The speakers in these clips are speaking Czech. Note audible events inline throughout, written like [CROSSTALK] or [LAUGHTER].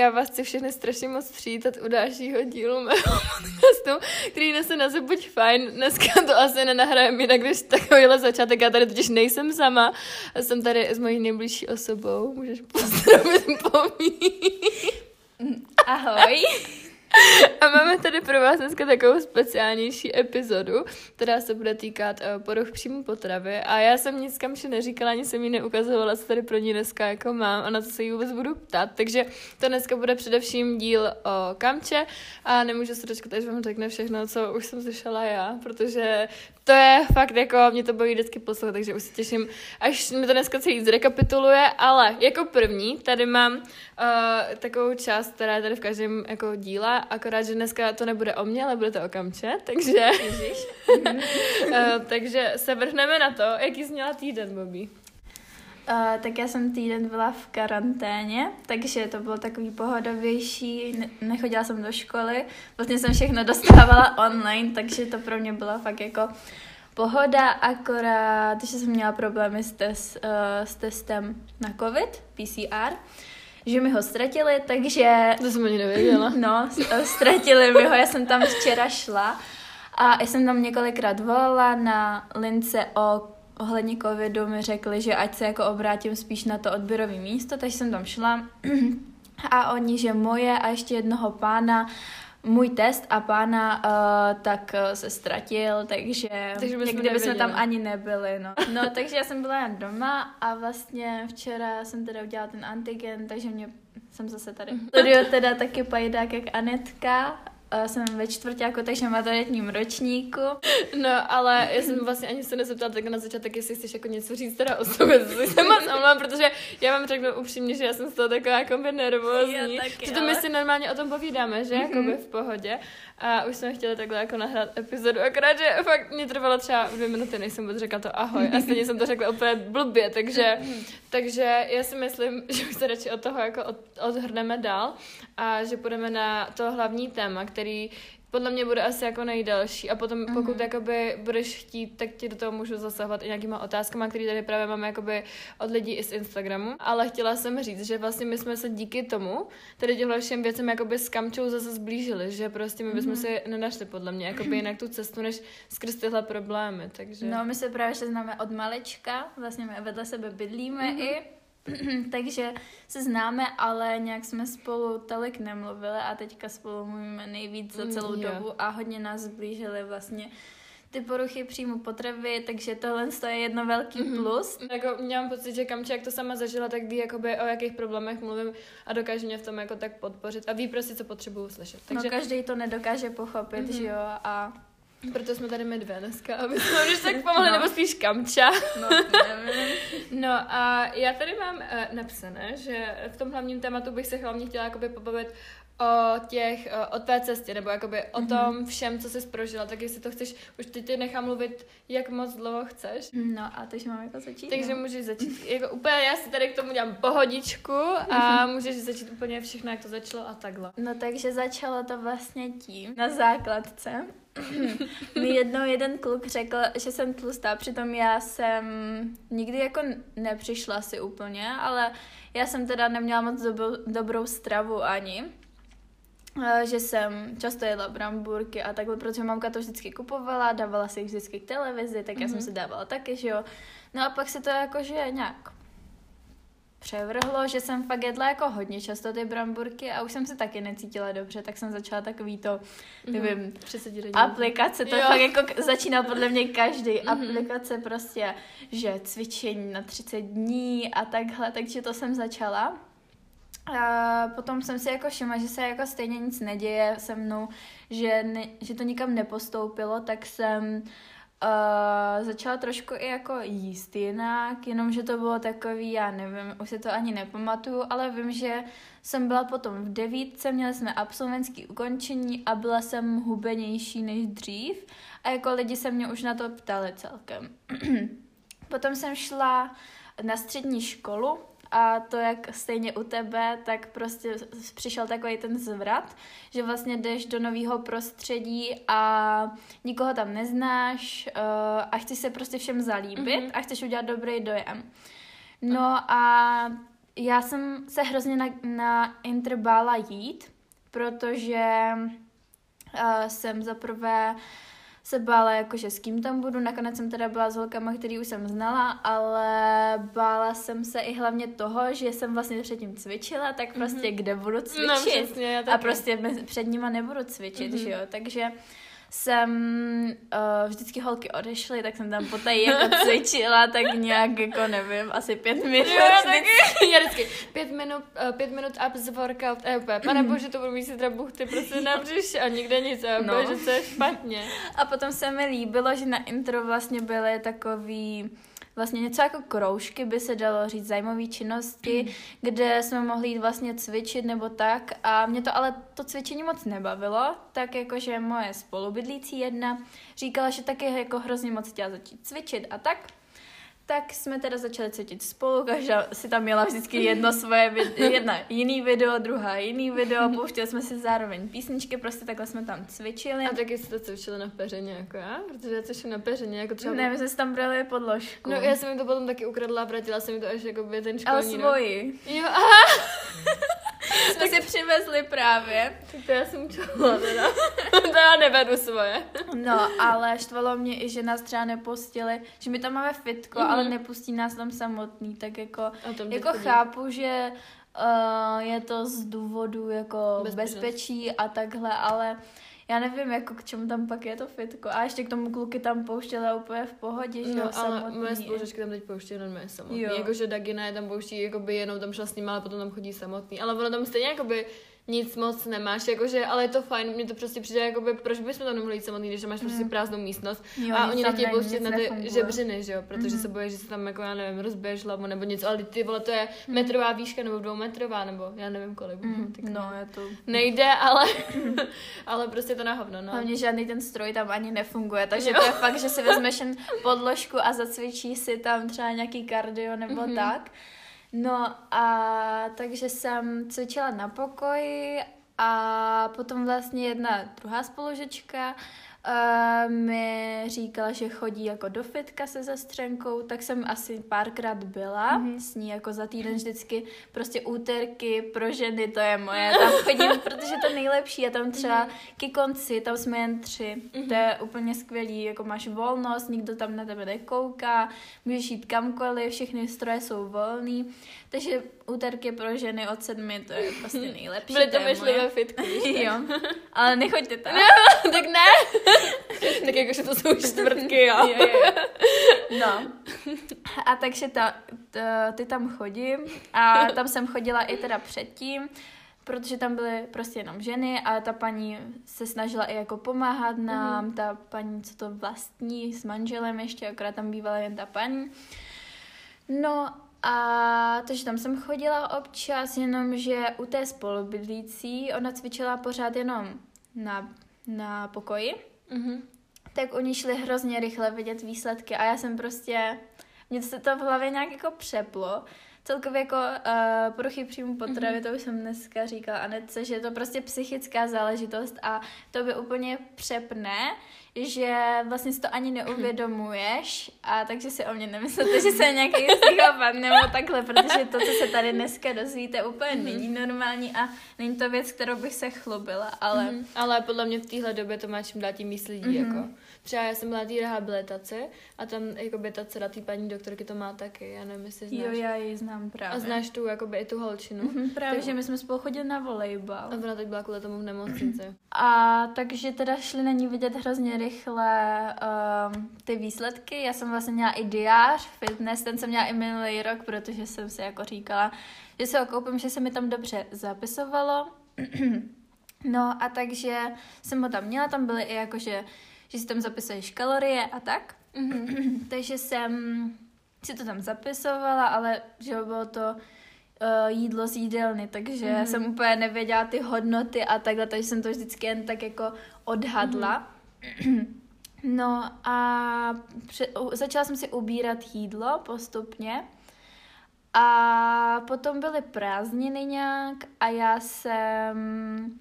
já vás chci všechny strašně moc přijítat u dalšího dílu mého podcastu, který nese název Buď fajn. Dneska to asi nenahrajeme jinak, když takovýhle začátek. Já tady totiž nejsem sama. Jsem tady s mojí nejbližší osobou. Můžeš pozdravit pomí. Ahoj. A máme tady pro vás dneska takovou speciálnější epizodu, která se bude týkat uh, poruch příjmu potravy. A já jsem nic kamši neříkala, ani jsem jí neukazovala, co tady pro ní dneska jako mám a na co se jí vůbec budu ptát. Takže to dneska bude především díl o kamče a nemůžu se dočkat, až vám řekne všechno, co už jsem slyšela já, protože to je fakt jako, mě to baví vždycky poslouchat, takže už se těším, až mi to dneska celý zrekapituluje, ale jako první tady mám uh, takovou část, která je tady v každém jako díle, akorát, že dneska to nebude o mě, ale bude to o kamče, takže... uh, [LAUGHS] takže se vrhneme na to, jaký jsi měla týden, Bobby. Uh, tak já jsem týden byla v karanténě, takže to bylo takový pohodovější, ne- nechodila jsem do školy, vlastně jsem všechno dostávala online, takže to pro mě bylo fakt jako pohoda, akorát, že jsem měla problémy s, tes, uh, s testem na covid, PCR, že mi ho ztratili, takže... To jsem ani nevěděla. [LAUGHS] No, ztratili mi ho, já jsem tam včera šla a já jsem tam několikrát volala na lince o ohledně covidu mi řekli, že ať se jako obrátím spíš na to odběrové místo, takže jsem tam šla [CLEARS THROAT] a oni, že moje a ještě jednoho pána můj test a pána uh, tak uh, se ztratil, takže, takže někdy bychom tam ani nebyli. No. no, takže já jsem byla jen doma a vlastně včera jsem teda udělala ten antigen, takže mě jsem zase tady. Studio teda taky pajdák jak Anetka jsem ve čtvrtáku, takže maturitním ročníku. [LAUGHS] No, ale já jsem vlastně ani se nezeptala tak na začátek, jestli chceš jako něco říct teda o sobě, co jsem moc omlám, protože já vám řeknu upřímně, že já jsem z toho taková jako nervózní. Že to my si normálně o tom povídáme, že? Mm-hmm. Jakoby v pohodě. A už jsme chtěli takhle jako nahrát epizodu, akorát, že fakt mě trvalo třeba dvě minuty, než jsem řekla to ahoj. A stejně jsem to řekla úplně blbě, takže, takže já si myslím, [LAUGHS] že už se radši od toho jako od, odhrneme dál a že půjdeme na to hlavní téma, který podle mě bude asi jako nejdelší a potom pokud mm-hmm. jakoby budeš chtít, tak ti do toho můžu zasahovat i nějakýma otázkama, které tady právě máme jakoby od lidí i z Instagramu. Ale chtěla jsem říct, že vlastně my jsme se díky tomu tady těmhle všem věcem jakoby s Kamčou zase zblížili, že prostě my bychom mm-hmm. si nenašli podle mě jakoby jinak tu cestu, než skrz tyhle problémy, takže... No, my se právě známe od malečka, vlastně my vedle sebe bydlíme mm-hmm. i [CLEARS THROAT] takže se známe, ale nějak jsme spolu tolik nemluvili a teďka spolu mluvíme nejvíc za celou mm, dobu a hodně nás zblížily vlastně ty poruchy příjmu potravy, takže tohle je jedno velký mm-hmm. plus. Jako, mám pocit, že Kamče, jak to sama zažila, tak ví, jakoby, o jakých problémech mluvím a dokáže mě v tom jako tak podpořit a ví prostě, co potřebuju slyšet. Takže... No každý to nedokáže pochopit, mm-hmm. že jo, a proto jsme tady my dvě dneska, aby jsme už tak pomohli, no. nebo spíš kamča. No, no a já tady mám uh, napsané, že v tom hlavním tématu bych se hlavně chtěla jakoby pobavit o těch, o té cestě, nebo jakoby o mm-hmm. tom všem, co jsi prožila, tak jestli to chceš, už teď ty nechám mluvit, jak moc dlouho chceš. No a takže mám jako začít. Takže no. můžeš začít, jako úplně já si tady k tomu dělám pohodičku a můžeš začít úplně všechno, jak to začalo a takhle. No takže začalo to vlastně tím, na základce, mi jednou jeden kluk řekl, že jsem tlustá, přitom já jsem nikdy jako nepřišla si úplně, ale já jsem teda neměla moc dobrou, dobrou stravu ani že jsem často jedla bramburky a takhle, protože mamka to vždycky kupovala, dávala si jich vždycky k televizi, tak já mm-hmm. jsem si dávala taky, že jo. No a pak se to jakože nějak převrhlo, že jsem fakt jedla jako hodně často ty bramburky a už jsem se taky necítila dobře, tak jsem začala takový to, nevím, mm-hmm. aplikace, to jo. fakt jako začínal podle mě každý, mm-hmm. aplikace prostě, že cvičení na 30 dní a takhle, takže to jsem začala. A potom jsem si jako všimla, že se jako stejně nic neděje se mnou, že, ne, že to nikam nepostoupilo, tak jsem uh, začala trošku i jako jíst jinak, jenomže to bylo takový, já nevím, už si to ani nepamatuju, ale vím, že jsem byla potom v devítce, měli jsme absolventský ukončení a byla jsem hubenější než dřív a jako lidi se mě už na to ptali celkem. [CLEARS THROAT] potom jsem šla na střední školu, a to, jak stejně u tebe, tak prostě přišel takový ten zvrat, že vlastně jdeš do nového prostředí a nikoho tam neznáš uh, a chceš se prostě všem zalíbit mm-hmm. a chceš udělat dobrý dojem. No a já jsem se hrozně na, na Inter bála jít, protože uh, jsem zaprvé se bála, jakože s kým tam budu. Nakonec jsem teda byla s holkama, který už jsem znala, ale bála jsem se i hlavně toho, že jsem vlastně předtím cvičila, tak prostě mm-hmm. kde budu cvičit. No, přesně. A prostě před nima nebudu cvičit, mm-hmm. že jo. Takže jsem uh, vždycky holky odešly, tak jsem tam potají jako cvičila, tak nějak jako nevím, asi pět minut. Jo, vždycky. Já vždycky pět minut, uh, pět minut up z workout, EP. Pane bože, to budu mít si teda buchty prostě na břiš a nikde nic, a no. bože, co je špatně. A potom se mi líbilo, že na intro vlastně byly takový vlastně něco jako kroužky, by se dalo říct, zajímavé činnosti, mm. kde jsme mohli jít vlastně cvičit nebo tak. A mě to ale to cvičení moc nebavilo, tak jakože moje spolubydlící jedna říkala, že taky jako hrozně moc chtěla začít cvičit a tak tak jsme teda začali cvičit spolu, každá si tam měla vždycky jedno svoje, jedna jiný video, druhá jiný video, [LAUGHS] pouštěli jsme si zároveň písničky, prostě takhle jsme tam cvičili. A taky jste cvičili na peřeně, jako já? Protože já cvičím na peřeně, jako třeba... Ne, my jsme si tam brali podložku. No já jsem mi to potom taky ukradla a vrátila jsem mi to až jako by ten školní Ale svoji. Rok. Jo, aha. [LAUGHS] jsme si přivezli právě. Tak to já jsem čela teda. [LAUGHS] to já nevedu svoje. No, ale štvalo mě i, že nás třeba nepustili, že my tam máme fitko, mm-hmm. ale nepustí nás tam samotný, tak jako, jako chápu, že uh, je to z důvodu jako bezpečí a takhle, ale já nevím, jako k čemu tam pak je to fitko. A ještě k tomu kluky tam pouštěli úplně v pohodě, že no, jo, ale samotný. moje spolužečky tam teď pouští jenom mé samotný. Jakože Dagina je tam pouští, jakoby jenom tam šla s ním, ale potom tam chodí samotný. Ale ono tam stejně jakoby nic moc nemáš, jakože, ale je to fajn, mně to prostě přijde, jakoby, proč bychom tam nemohli jít samotný, když máš prostě mhm. prázdnou místnost jo, a oni nechtějí pouštět na ty nefunguje. žebřiny, že jo, protože mm-hmm. se bojí, že se tam jako, já nevím, rozbiješ hlavu nebo něco, ale ty vole, to je mm. metrová výška nebo dvoumetrová, nebo já nevím kolik. Mm, no, je to... Nejde, ale, [LAUGHS] ale prostě to na hovno, no. Hlavně žádný ten stroj tam ani nefunguje, takže to je fakt, že si vezmeš jen podložku a zacvičí si tam třeba nějaký kardio nebo mm-hmm. tak. No a takže jsem cvičila na pokoji a potom vlastně jedna druhá spolužečka uh, mi říkala, že chodí jako do fitka se zastřenkou, tak jsem asi párkrát byla mm-hmm. s ní jako za týden vždycky prostě úterky pro ženy, to je moje, tam chodím, [LAUGHS] protože to nejlepší je tam třeba mm-hmm. ke konci, tam jsme jen tři, mm-hmm. to je úplně skvělý, jako máš volnost, nikdo tam na tebe nekouká, můžeš jít kamkoliv, všechny stroje jsou volný, takže úterky pro ženy od sedmi, to je prostě [LAUGHS] nejlepší. Byly to myšlivé fitky. jo, ale nechoďte tam. No, [LAUGHS] tak ne. [LAUGHS] tak jakože to jsou čtvrtky, jo. jo, jo. No. A takže ta, ta, ty tam chodím a tam jsem chodila i teda předtím, protože tam byly prostě jenom ženy a ta paní se snažila i jako pomáhat nám, mm. ta paní, co to vlastní, s manželem ještě, akorát tam bývala jen ta paní. No a takže tam jsem chodila občas, jenom že u té spolubydlící ona cvičila pořád jenom na, na pokoji. Mm-hmm. Tak oni šli hrozně rychle vidět výsledky a já jsem prostě, mě se to v hlavě nějak jako přeplo. Celkově jako uh, poruchy příjmu potravy, mm-hmm. to už jsem dneska říkala Anetce, že je to prostě psychická záležitost a to by úplně přepne že vlastně si to ani neuvědomuješ [CLEARS THROAT] a takže si o mě nemyslíte, že jsem nějaký psychopat nebo takhle, protože to, co se tady dneska dozvíte, úplně mm-hmm. není normální a není to věc, kterou bych se chlubila, ale... Mm-hmm. Ale podle mě v téhle době to má čím dát tím víc lidí, mm-hmm. jako. Třeba já jsem byla na té rehabilitaci a tam jako by ta dcera té paní doktorky to má taky, já nevím, jestli znáš. Jo, já ji znám právě. A znáš tu, jakoby i tu holčinu. Mm-hmm, právě, tak... že my jsme spolu chodili na volejbal. A ona teď byla kvůli tomu v nemocnici. A takže teda šli na ní vidět hrozně rychle um, ty výsledky. Já jsem vlastně měla i diář, fitness, ten jsem měla i minulý rok, protože jsem si jako říkala, že se okoupím, že se mi tam dobře zapisovalo. [CLEARS THROAT] no a takže jsem ho tam měla, tam byly i jakože, že si tam zapisuješ kalorie a tak. Mm-hmm. [CLEARS THROAT] takže jsem si to tam zapisovala, ale že bylo to uh, jídlo z jídelny, takže mm-hmm. jsem úplně nevěděla ty hodnoty a takhle, takže jsem to vždycky jen tak jako odhadla. Mm-hmm. [CLEARS THROAT] No a pře- začala jsem si ubírat jídlo postupně a potom byly prázdniny nějak a já jsem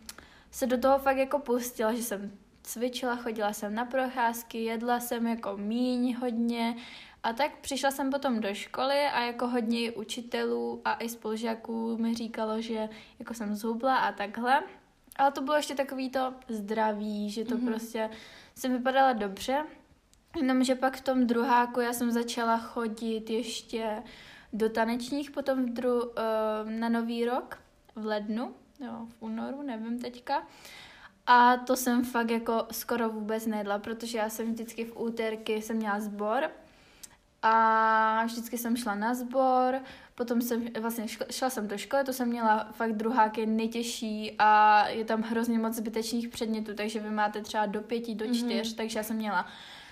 se do toho fakt jako pustila, že jsem cvičila, chodila jsem na procházky, jedla jsem jako míň hodně A tak přišla jsem potom do školy a jako hodně učitelů a i spolužáků mi říkalo, že jako jsem zhubla a takhle. Ale to bylo ještě takový to zdraví, že to mm-hmm. prostě jsem vypadala dobře. Jenomže pak v tom druháku já jsem začala chodit ještě do tanečních potom v dru, uh, na nový rok v lednu, jo, v únoru, nevím teďka. A to jsem fakt jako skoro vůbec nedla, protože já jsem vždycky v úterky jsem měla sbor a vždycky jsem šla na sbor, potom jsem vlastně šla jsem do školy, to jsem měla fakt druháky nejtěžší a je tam hrozně moc zbytečných předmětů, takže vy máte třeba do pěti, do čtyř, mm-hmm. takže já jsem měla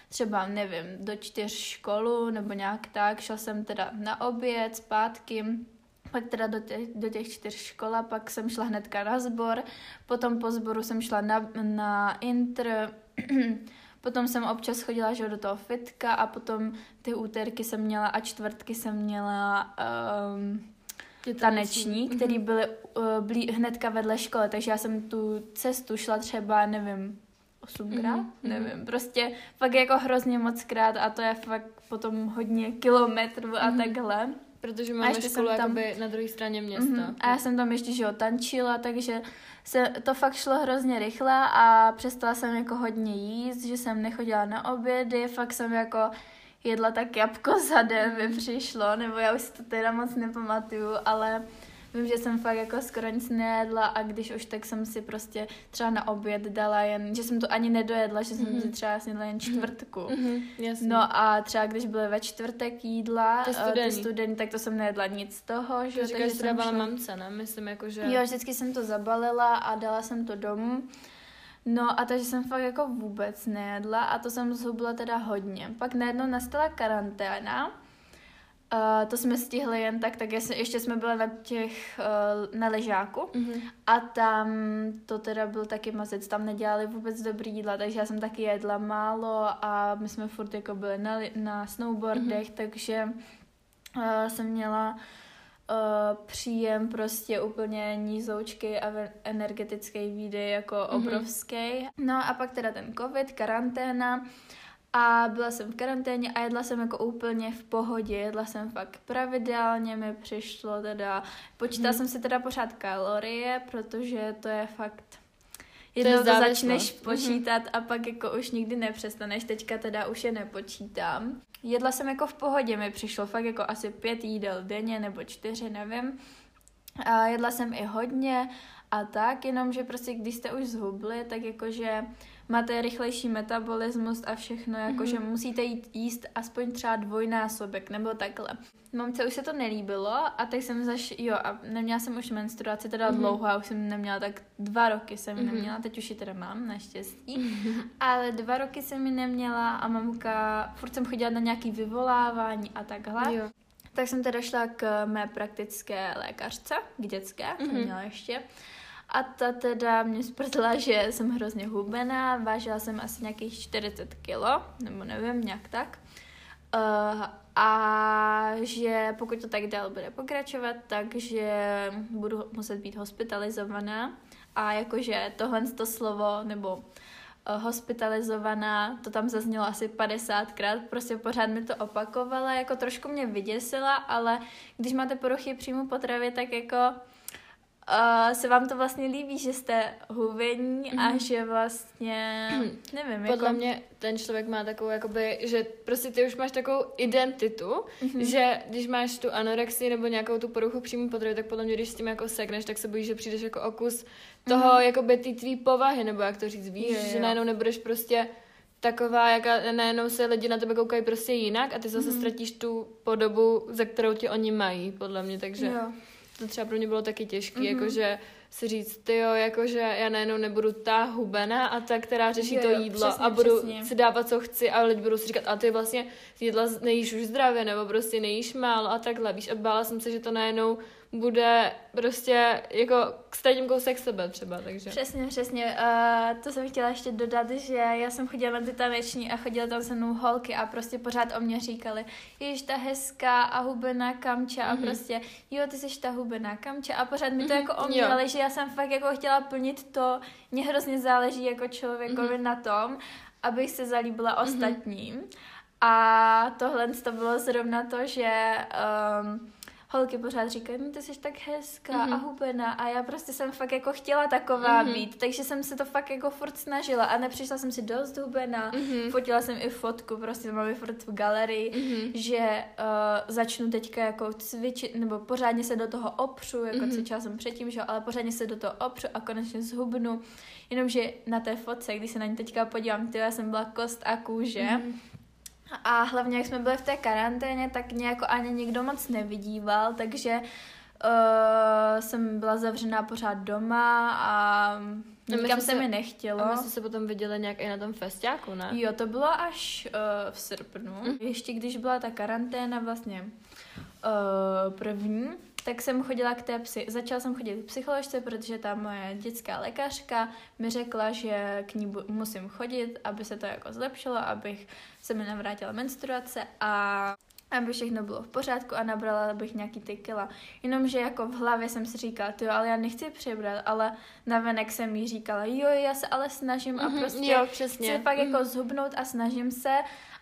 třeba, nevím, do čtyř školu nebo nějak tak, šla jsem teda na oběd, zpátky, pak teda do těch, do těch čtyř škol a pak jsem šla hnedka na sbor, potom po sboru jsem šla na, na intr, [CLEARS THROAT] potom jsem občas chodila že do toho fitka a potom ty úterky jsem měla a čtvrtky jsem měla um, taneční, který mhm. byly uh, blí, hnedka vedle školy, takže já jsem tu cestu šla třeba, nevím, osmkrát, mm-hmm. nevím, prostě fakt jako hrozně moc krát a to je fakt potom hodně kilometrů a mm-hmm. takhle. Protože máme a školu tam... na druhé straně města. Mm-hmm. A já jsem tam ještě, že jo, tančila, takže se, to fakt šlo hrozně rychle a přestala jsem jako hodně jíst, že jsem nechodila na obědy, fakt jsem jako jedla tak jabko za den mi přišlo, nebo já už si to teda moc nepamatuju, ale Vím, že jsem fakt jako skoro nic nejedla a když už tak jsem si prostě třeba na oběd dala jen, že jsem to ani nedojedla, že jsem mm-hmm. si třeba snědla jen čtvrtku. Mm-hmm, no a třeba když byly ve čtvrtek jídla, ty studený, ty studený tak to jsem nejedla nic z toho. Že, to říkáš, že jsem šla... mamce, ne? Myslím jako, že... Jo, vždycky jsem to zabalila a dala jsem to domů. No a takže jsem fakt jako vůbec nejedla a to jsem zhubla teda hodně. Pak najednou nastala karanténa Uh, to jsme stihli jen tak, tak ještě jsme byli na těch, uh, na ležáku mm-hmm. a tam to teda byl taky mazec, tam nedělali vůbec dobrý jídla, takže já jsem taky jedla málo a my jsme furt jako byli na, na snowboardech, mm-hmm. takže uh, jsem měla uh, příjem prostě úplně nízoučky a energetický výdej jako mm-hmm. obrovský. No a pak teda ten covid, karanténa, a byla jsem v karanténě a jedla jsem jako úplně v pohodě, jedla jsem fakt pravidelně, mi přišlo teda, počítala hmm. jsem si teda pořád kalorie, protože to je fakt, jednou to, to začneš mhm. počítat a pak jako už nikdy nepřestaneš, teďka teda už je nepočítám. Jedla jsem jako v pohodě, mi přišlo fakt jako asi pět jídel denně nebo čtyři, nevím. A jedla jsem i hodně a tak, jenomže prostě když jste už zhubli, tak jakože máte rychlejší metabolismus a všechno, jakože mm-hmm. musíte jít jíst aspoň třeba dvojnásobek nebo takhle. Mamce už se to nelíbilo a tak jsem zaš, jo, a neměla jsem už menstruaci teda mm-hmm. dlouho, a už jsem neměla, tak dva roky jsem mm-hmm. neměla, teď už ji teda mám, naštěstí, mm-hmm. [LAUGHS] ale dva roky jsem ji neměla a mamka, furt jsem chodila na nějaký vyvolávání a takhle. Jo. Tak jsem teda šla k mé praktické lékařce, k dětské, mm-hmm. jsem měla ještě. A ta teda mě sprdla, že jsem hrozně hubená, vážila jsem asi nějakých 40 kilo, nebo nevím, nějak tak. Uh, a že pokud to tak dál bude pokračovat, takže budu muset být hospitalizovaná. A jakože tohle to slovo, nebo uh, hospitalizovaná, to tam zaznělo asi 50krát, prostě pořád mi to opakovala, jako trošku mě vyděsila, ale když máte poruchy příjmu potravy, tak jako uh, se vám to vlastně líbí, že jste hubení mm. a mhm. že vlastně, [CLEARS THROAT] nevím, Podle jako... mě ten člověk má takovou, jakoby, že prostě ty už máš takovou identitu, mm-hmm. že když máš tu anorexii nebo nějakou tu poruchu příjmu potravy, tak podle mě, když s tím jako sekneš, tak se bojíš, že přijdeš jako okus toho, mm-hmm. jakoby ty tvý povahy, nebo jak to říct, víš, je, že najednou nebudeš prostě taková, jaká najednou se lidi na tebe koukají prostě jinak a ty zase mm-hmm. ztratíš tu podobu, za kterou tě oni mají, podle mě, takže... Jo to třeba pro mě bylo taky těžké, mm-hmm. jakože si říct, ty jo, jakože já najednou nebudu ta hubena a ta, která řeší jo, to jídlo přesně, a budu přesně. si dávat, co chci a lidi budou si říkat, a ty vlastně jídla nejíš už zdravě nebo prostě nejíš málo a takhle, víš, a bála jsem se, že to najednou bude prostě jako stejným kousek sebe třeba, takže. Přesně, přesně. Uh, to jsem chtěla ještě dodat, že já jsem chodila na ty taneční a chodila tam se mnou holky a prostě pořád o mě říkali, jež ta hezká a hubená kamča mm-hmm. a mhm. prostě, jo, ty jsi ta hubená kamča a pořád mi to mm-hmm. jako omívali, že já jsem fakt jako chtěla plnit to, mně hrozně záleží jako člověkovi mm-hmm. na tom, abych se zalíbila mm-hmm. ostatním. A tohle to bylo zrovna to, že um, holky pořád říkají, no ty jsi tak hezká mm-hmm. a mhm. hubená a já prostě jsem fakt jako chtěla taková mm-hmm. být, takže jsem se to fakt jako furt snažila a nepřišla jsem si dost hubená, mm-hmm. fotila jsem i fotku, prostě mám furt v galerii, mm-hmm. že uh, začnu teďka jako cvičit, nebo pořádně se do toho opřu, jako mm-hmm. cvičila jsem předtím, že ale pořádně se do toho opřu a konečně zhubnu, jenomže na té fotce, když se na ní teďka podívám, ty já jsem byla kost a kůže, mm-hmm a hlavně, jak jsme byli v té karanténě, tak nějak ani nikdo moc nevidíval, takže uh, jsem byla zavřená pořád doma a nikam se mi nechtělo. A my jsme se potom viděli nějak i na tom festiáku, ne? Jo, to bylo až uh, v srpnu. Mm. Ještě když byla ta karanténa vlastně uh, první, tak jsem chodila k té psy. Začala jsem chodit k psycholožce, protože ta moje dětská lékařka mi řekla, že k ní musím chodit, aby se to jako zlepšilo, abych se mi navrátila menstruace a aby všechno bylo v pořádku a nabrala bych nějaký ty kila. Jenomže jako v hlavě jsem si říkala, jo, ale já nechci přibrat, ale navenek jsem jí říkala, jo, já se ale snažím a mm-hmm, prostě jo, přesně. chci fakt mm. jako zhubnout a snažím se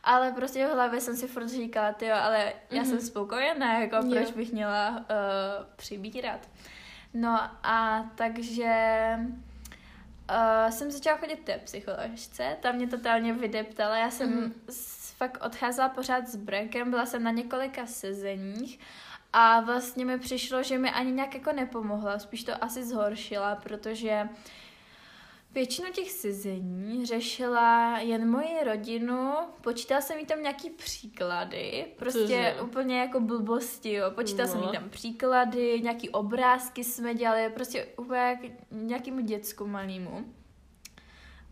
ale prostě v hlavě jsem si furt říkala, ty ale mm-hmm. já jsem mhm. spokojená, jako jo. proč bych měla uh, přibírat. No a takže uh, jsem začala chodit té psycholožce, tam mě totálně vydeptala, já jsem mm-hmm. fakt odcházela pořád s brekem, byla jsem na několika sezeních a vlastně mi přišlo, že mi ani nějak jako nepomohla, spíš to asi zhoršila, protože uh, Většinu těch sezení řešila jen moji rodinu, počítala jsem jí tam nějaký příklady, prostě Cože? úplně jako blbosti, jo. Počítala no. jsem jí tam příklady, nějaký obrázky jsme dělali, prostě úplně jak nějakému děcku malýmu.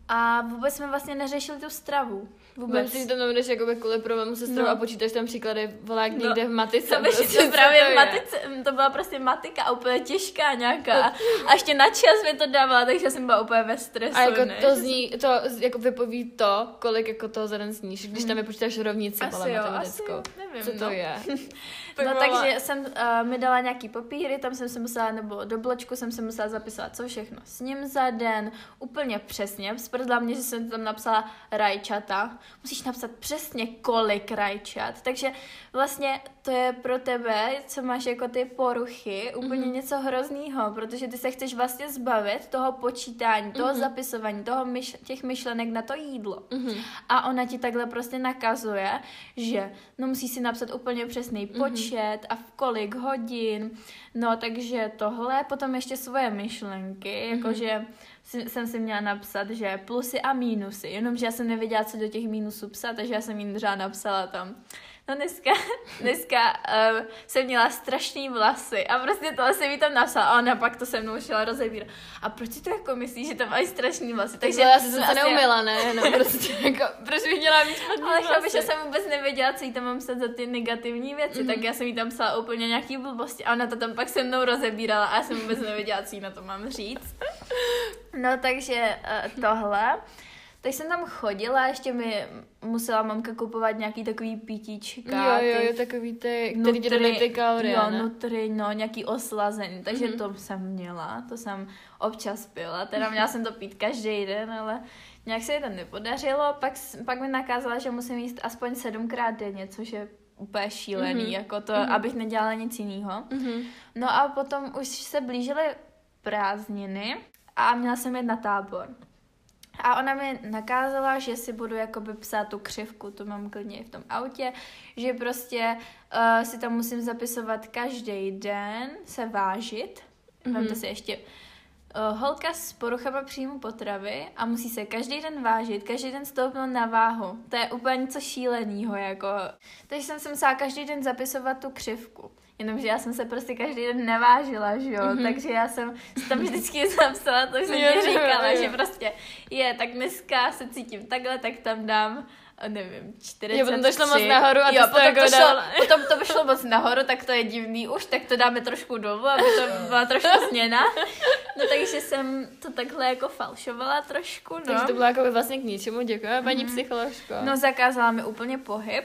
A vůbec jsme vlastně neřešili tu stravu. Vůbec. Myslím, že tam jdeš jakoby kvůli problému se no. a počítáš tam příklady, volá no. někde v matice. To, prostě, to právě v matice, to byla prostě matika úplně těžká nějaká. A ještě na čas mi to dávala, takže jsem byla úplně ve stresu. A jako ne? to zní, to jako vypoví to, kolik jako toho za den sníš, když tam vypočítáš rovnici, asi jo, asi, nevím, Co to no. je? [LAUGHS] [LAUGHS] no takže jsem uh, mi dala nějaký papíry, tam jsem se musela, nebo do bločku jsem se musela zapisovat, co všechno s ním za den, úplně přesně. Sprdla mě, že jsem tam napsala rajčata, musíš napsat přesně kolik rajčat. Takže vlastně to je pro tebe, co máš jako ty poruchy, úplně mm-hmm. něco hroznýho, protože ty se chceš vlastně zbavit toho počítání, toho mm-hmm. zapisování, toho myš- těch myšlenek na to jídlo. Mm-hmm. A ona ti takhle prostě nakazuje, že no musíš si napsat úplně přesný mm-hmm. Počet a v kolik hodin. No takže tohle, potom ještě svoje myšlenky, mm-hmm. jakože jsem si měla napsat, že plusy a mínusy, jenomže já jsem nevěděla, co do těch mínusů psat, takže já jsem jim třeba napsala tam. No dneska, [LAUGHS] dneska uh, jsem měla strašný vlasy a prostě to jsem mi tam napsala a ona pak to se mnou šla rozebírat. A proč si to jako myslíš, že to mají strašný vlasy? Takže já jsem se neumila, ne? [LAUGHS] No, prostě jako, proč bych měla mít špatný Ale vlasy? že jsem vůbec nevěděla, co jí tam mám psat za ty negativní věci, mm-hmm. tak já jsem jí tam psala úplně nějaký blbosti a ona to tam pak se mnou rozebírala a já jsem vůbec nevěděla, co jí na to mám říct. [LAUGHS] No takže uh, tohle. Tak jsem tam chodila, ještě mi musela mamka kupovat nějaký takový pitíčka. Jo, jo, jo, takový ty, který ti dají ty kalorie, Jo, ne? nutry, no, nějaký oslazení, takže mm-hmm. to jsem měla, to jsem občas pila, teda měla jsem to pít každý den, ale nějak se to nepodařilo, pak, pak mi nakázala, že musím jíst aspoň sedmkrát denně, což je úplně šílený, mm-hmm. jako to, mm-hmm. abych nedělala nic jiného. Mm-hmm. No a potom už se blížily prázdniny a měla jsem jít na tábor. A ona mi nakázala, že si budu jakoby psát tu křivku, to mám klidně v tom autě, že prostě uh, si tam musím zapisovat každý den, se vážit. Mm-hmm. si ještě uh, holka s poruchama příjmu potravy a musí se každý den vážit, každý den stoupnout na váhu. To je úplně něco šíleného, jako. Takže jsem se musela každý den zapisovat tu křivku. Jenomže já jsem se prostě každý den nevážila, že jo, mm-hmm. takže já jsem si tam vždycky [LAUGHS] zapsala to, jsem ti říkala, jo, že prostě je, tak dneska se cítím takhle, tak tam dám nevím, 43. Jo, potom to šlo moc nahoru a jo, to potom, jako to šlo, [LAUGHS] potom to vyšlo moc nahoru, tak to je divný už, tak to dáme trošku dolů, aby to [LAUGHS] byla trošku změna. No takže jsem to takhle jako falšovala trošku, no. Takže to bylo jako vlastně k ničemu, děkuji, paní mm. psycholožko. No zakázala mi úplně pohyb,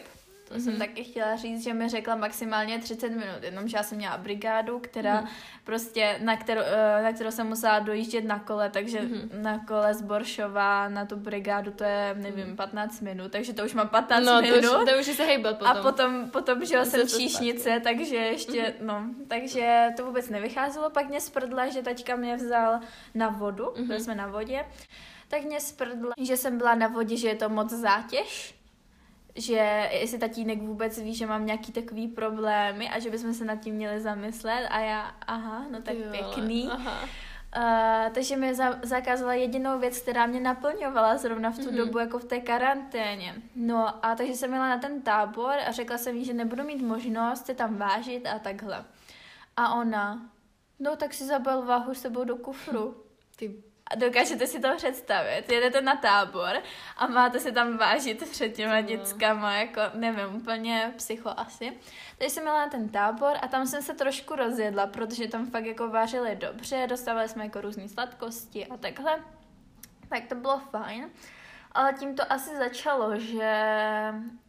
To mm-hmm. jsem mhm. taky chtěla říct, že mi řekla maximálně 30 minut, jenomže já jsem měla brigádu, která mm. prostě, na kterou, eh, na kterou jsem musela dojíždět na kole, takže mm-hmm. na kole z Boršova na tu brigádu to je, nevím, 15 mhm. minut, takže to už mám 15 no, minut. No, to, to už se hejbat potom. A potom, potom že jsem číšnice, takže ještě, mm-hmm. no, takže to vůbec nevycházelo. Pak mě sprdla, že taťka mě vzal na vodu, mm-hmm. byli jsme na vodě, tak mě sprdla, že jsem byla na vodě, že je to moc zátěž že jestli tatínek vůbec ví, že mám nějaký takový problémy a že bychom se nad tím měli zamyslet a já, aha, no tak jo, pěkný. Aha. Uh, takže mi za- zakázala jedinou věc, která mě naplňovala zrovna v tu mm-hmm. dobu, jako v té karanténě. No a takže jsem jela na ten tábor a řekla jsem jí, že nebudu mít možnost se tam vážit a takhle. A ona, no tak si zabal váhu s sebou do kufru. Ty a dokážete si to představit. Jedete na tábor a máte si tam vážit před těma no. dětskama, jako nevím, úplně psycho asi. Takže jsem měla na ten tábor a tam jsem se trošku rozjedla, protože tam fakt jako vážili dobře, dostávali jsme jako různé sladkosti a takhle. Tak to bylo fajn. Ale tím to asi začalo, že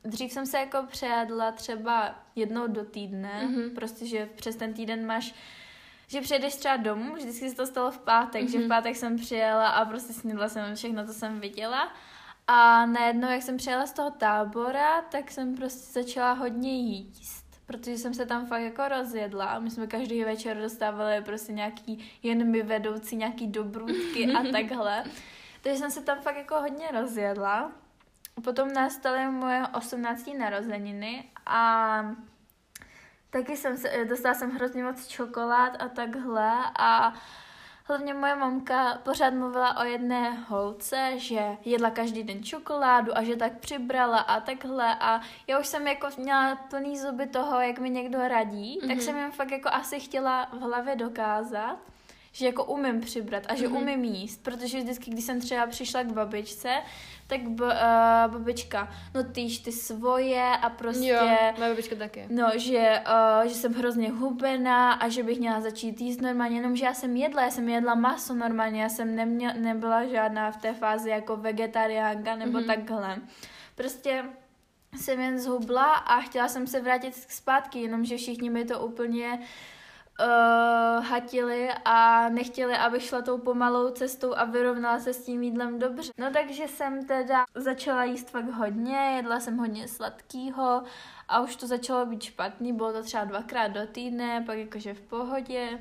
dřív jsem se jako přejedla třeba jednou do týdne, mm-hmm. prostě, že přes ten týden máš že přijedeš třeba domů, vždycky se to stalo v pátek, mm-hmm. že v mhm. pátek jsem přijela a prostě snědla jsem všechno, co jsem viděla. A najednou, jak jsem přijela z toho tábora, tak jsem prostě začala hodně jíst protože jsem se tam fakt jako rozjedla a my jsme každý večer dostávali prostě nějaký, jen my vedoucí, nějaký dobrůdky a [LAUGHS] takhle. Takže jsem se tam fakt jako hodně rozjedla. Potom nastaly moje 18. narozeniny a Taky jsem se, eh, dostala jsem hrozně moc čokolád a takhle a hlavně moje mamka pořád mluvila o jedné holce, že jedla každý den čokoládu a že tak přibrala a takhle a já už jsem jako měla plný zuby toho, jak mi někdo radí, mm-hmm. tak mhm. jsem jim fakt jako asi chtěla v hlavě dokázat, že jako umím přibrat a že mm-hmm. umím jíst, protože vždycky, když jsem třeba přišla k babičce, tak b, uh, babička, no tyž ty svoje a prostě... Jo, moje babička taky. No, že, uh, že jsem hrozně hubená a že bych měla začít jíst normálně, jenomže já jsem jedla, já jsem jedla maso normálně, já jsem neměla, nebyla žádná v té fázi jako vegetariánka nebo mm-hmm. takhle. Prostě jsem jen zhubla a chtěla jsem se vrátit zpátky, jenomže všichni mi to úplně uh, hatili a nechtěli, abych šla tou pomalou cestou a vyrovnala se s tím jídlem dobře. No takže jsem teda začala jíst fakt hodně, jedla jsem hodně sladkýho a už to začalo být špatný, bylo to třeba dvakrát do týdne, pak jakože v pohodě.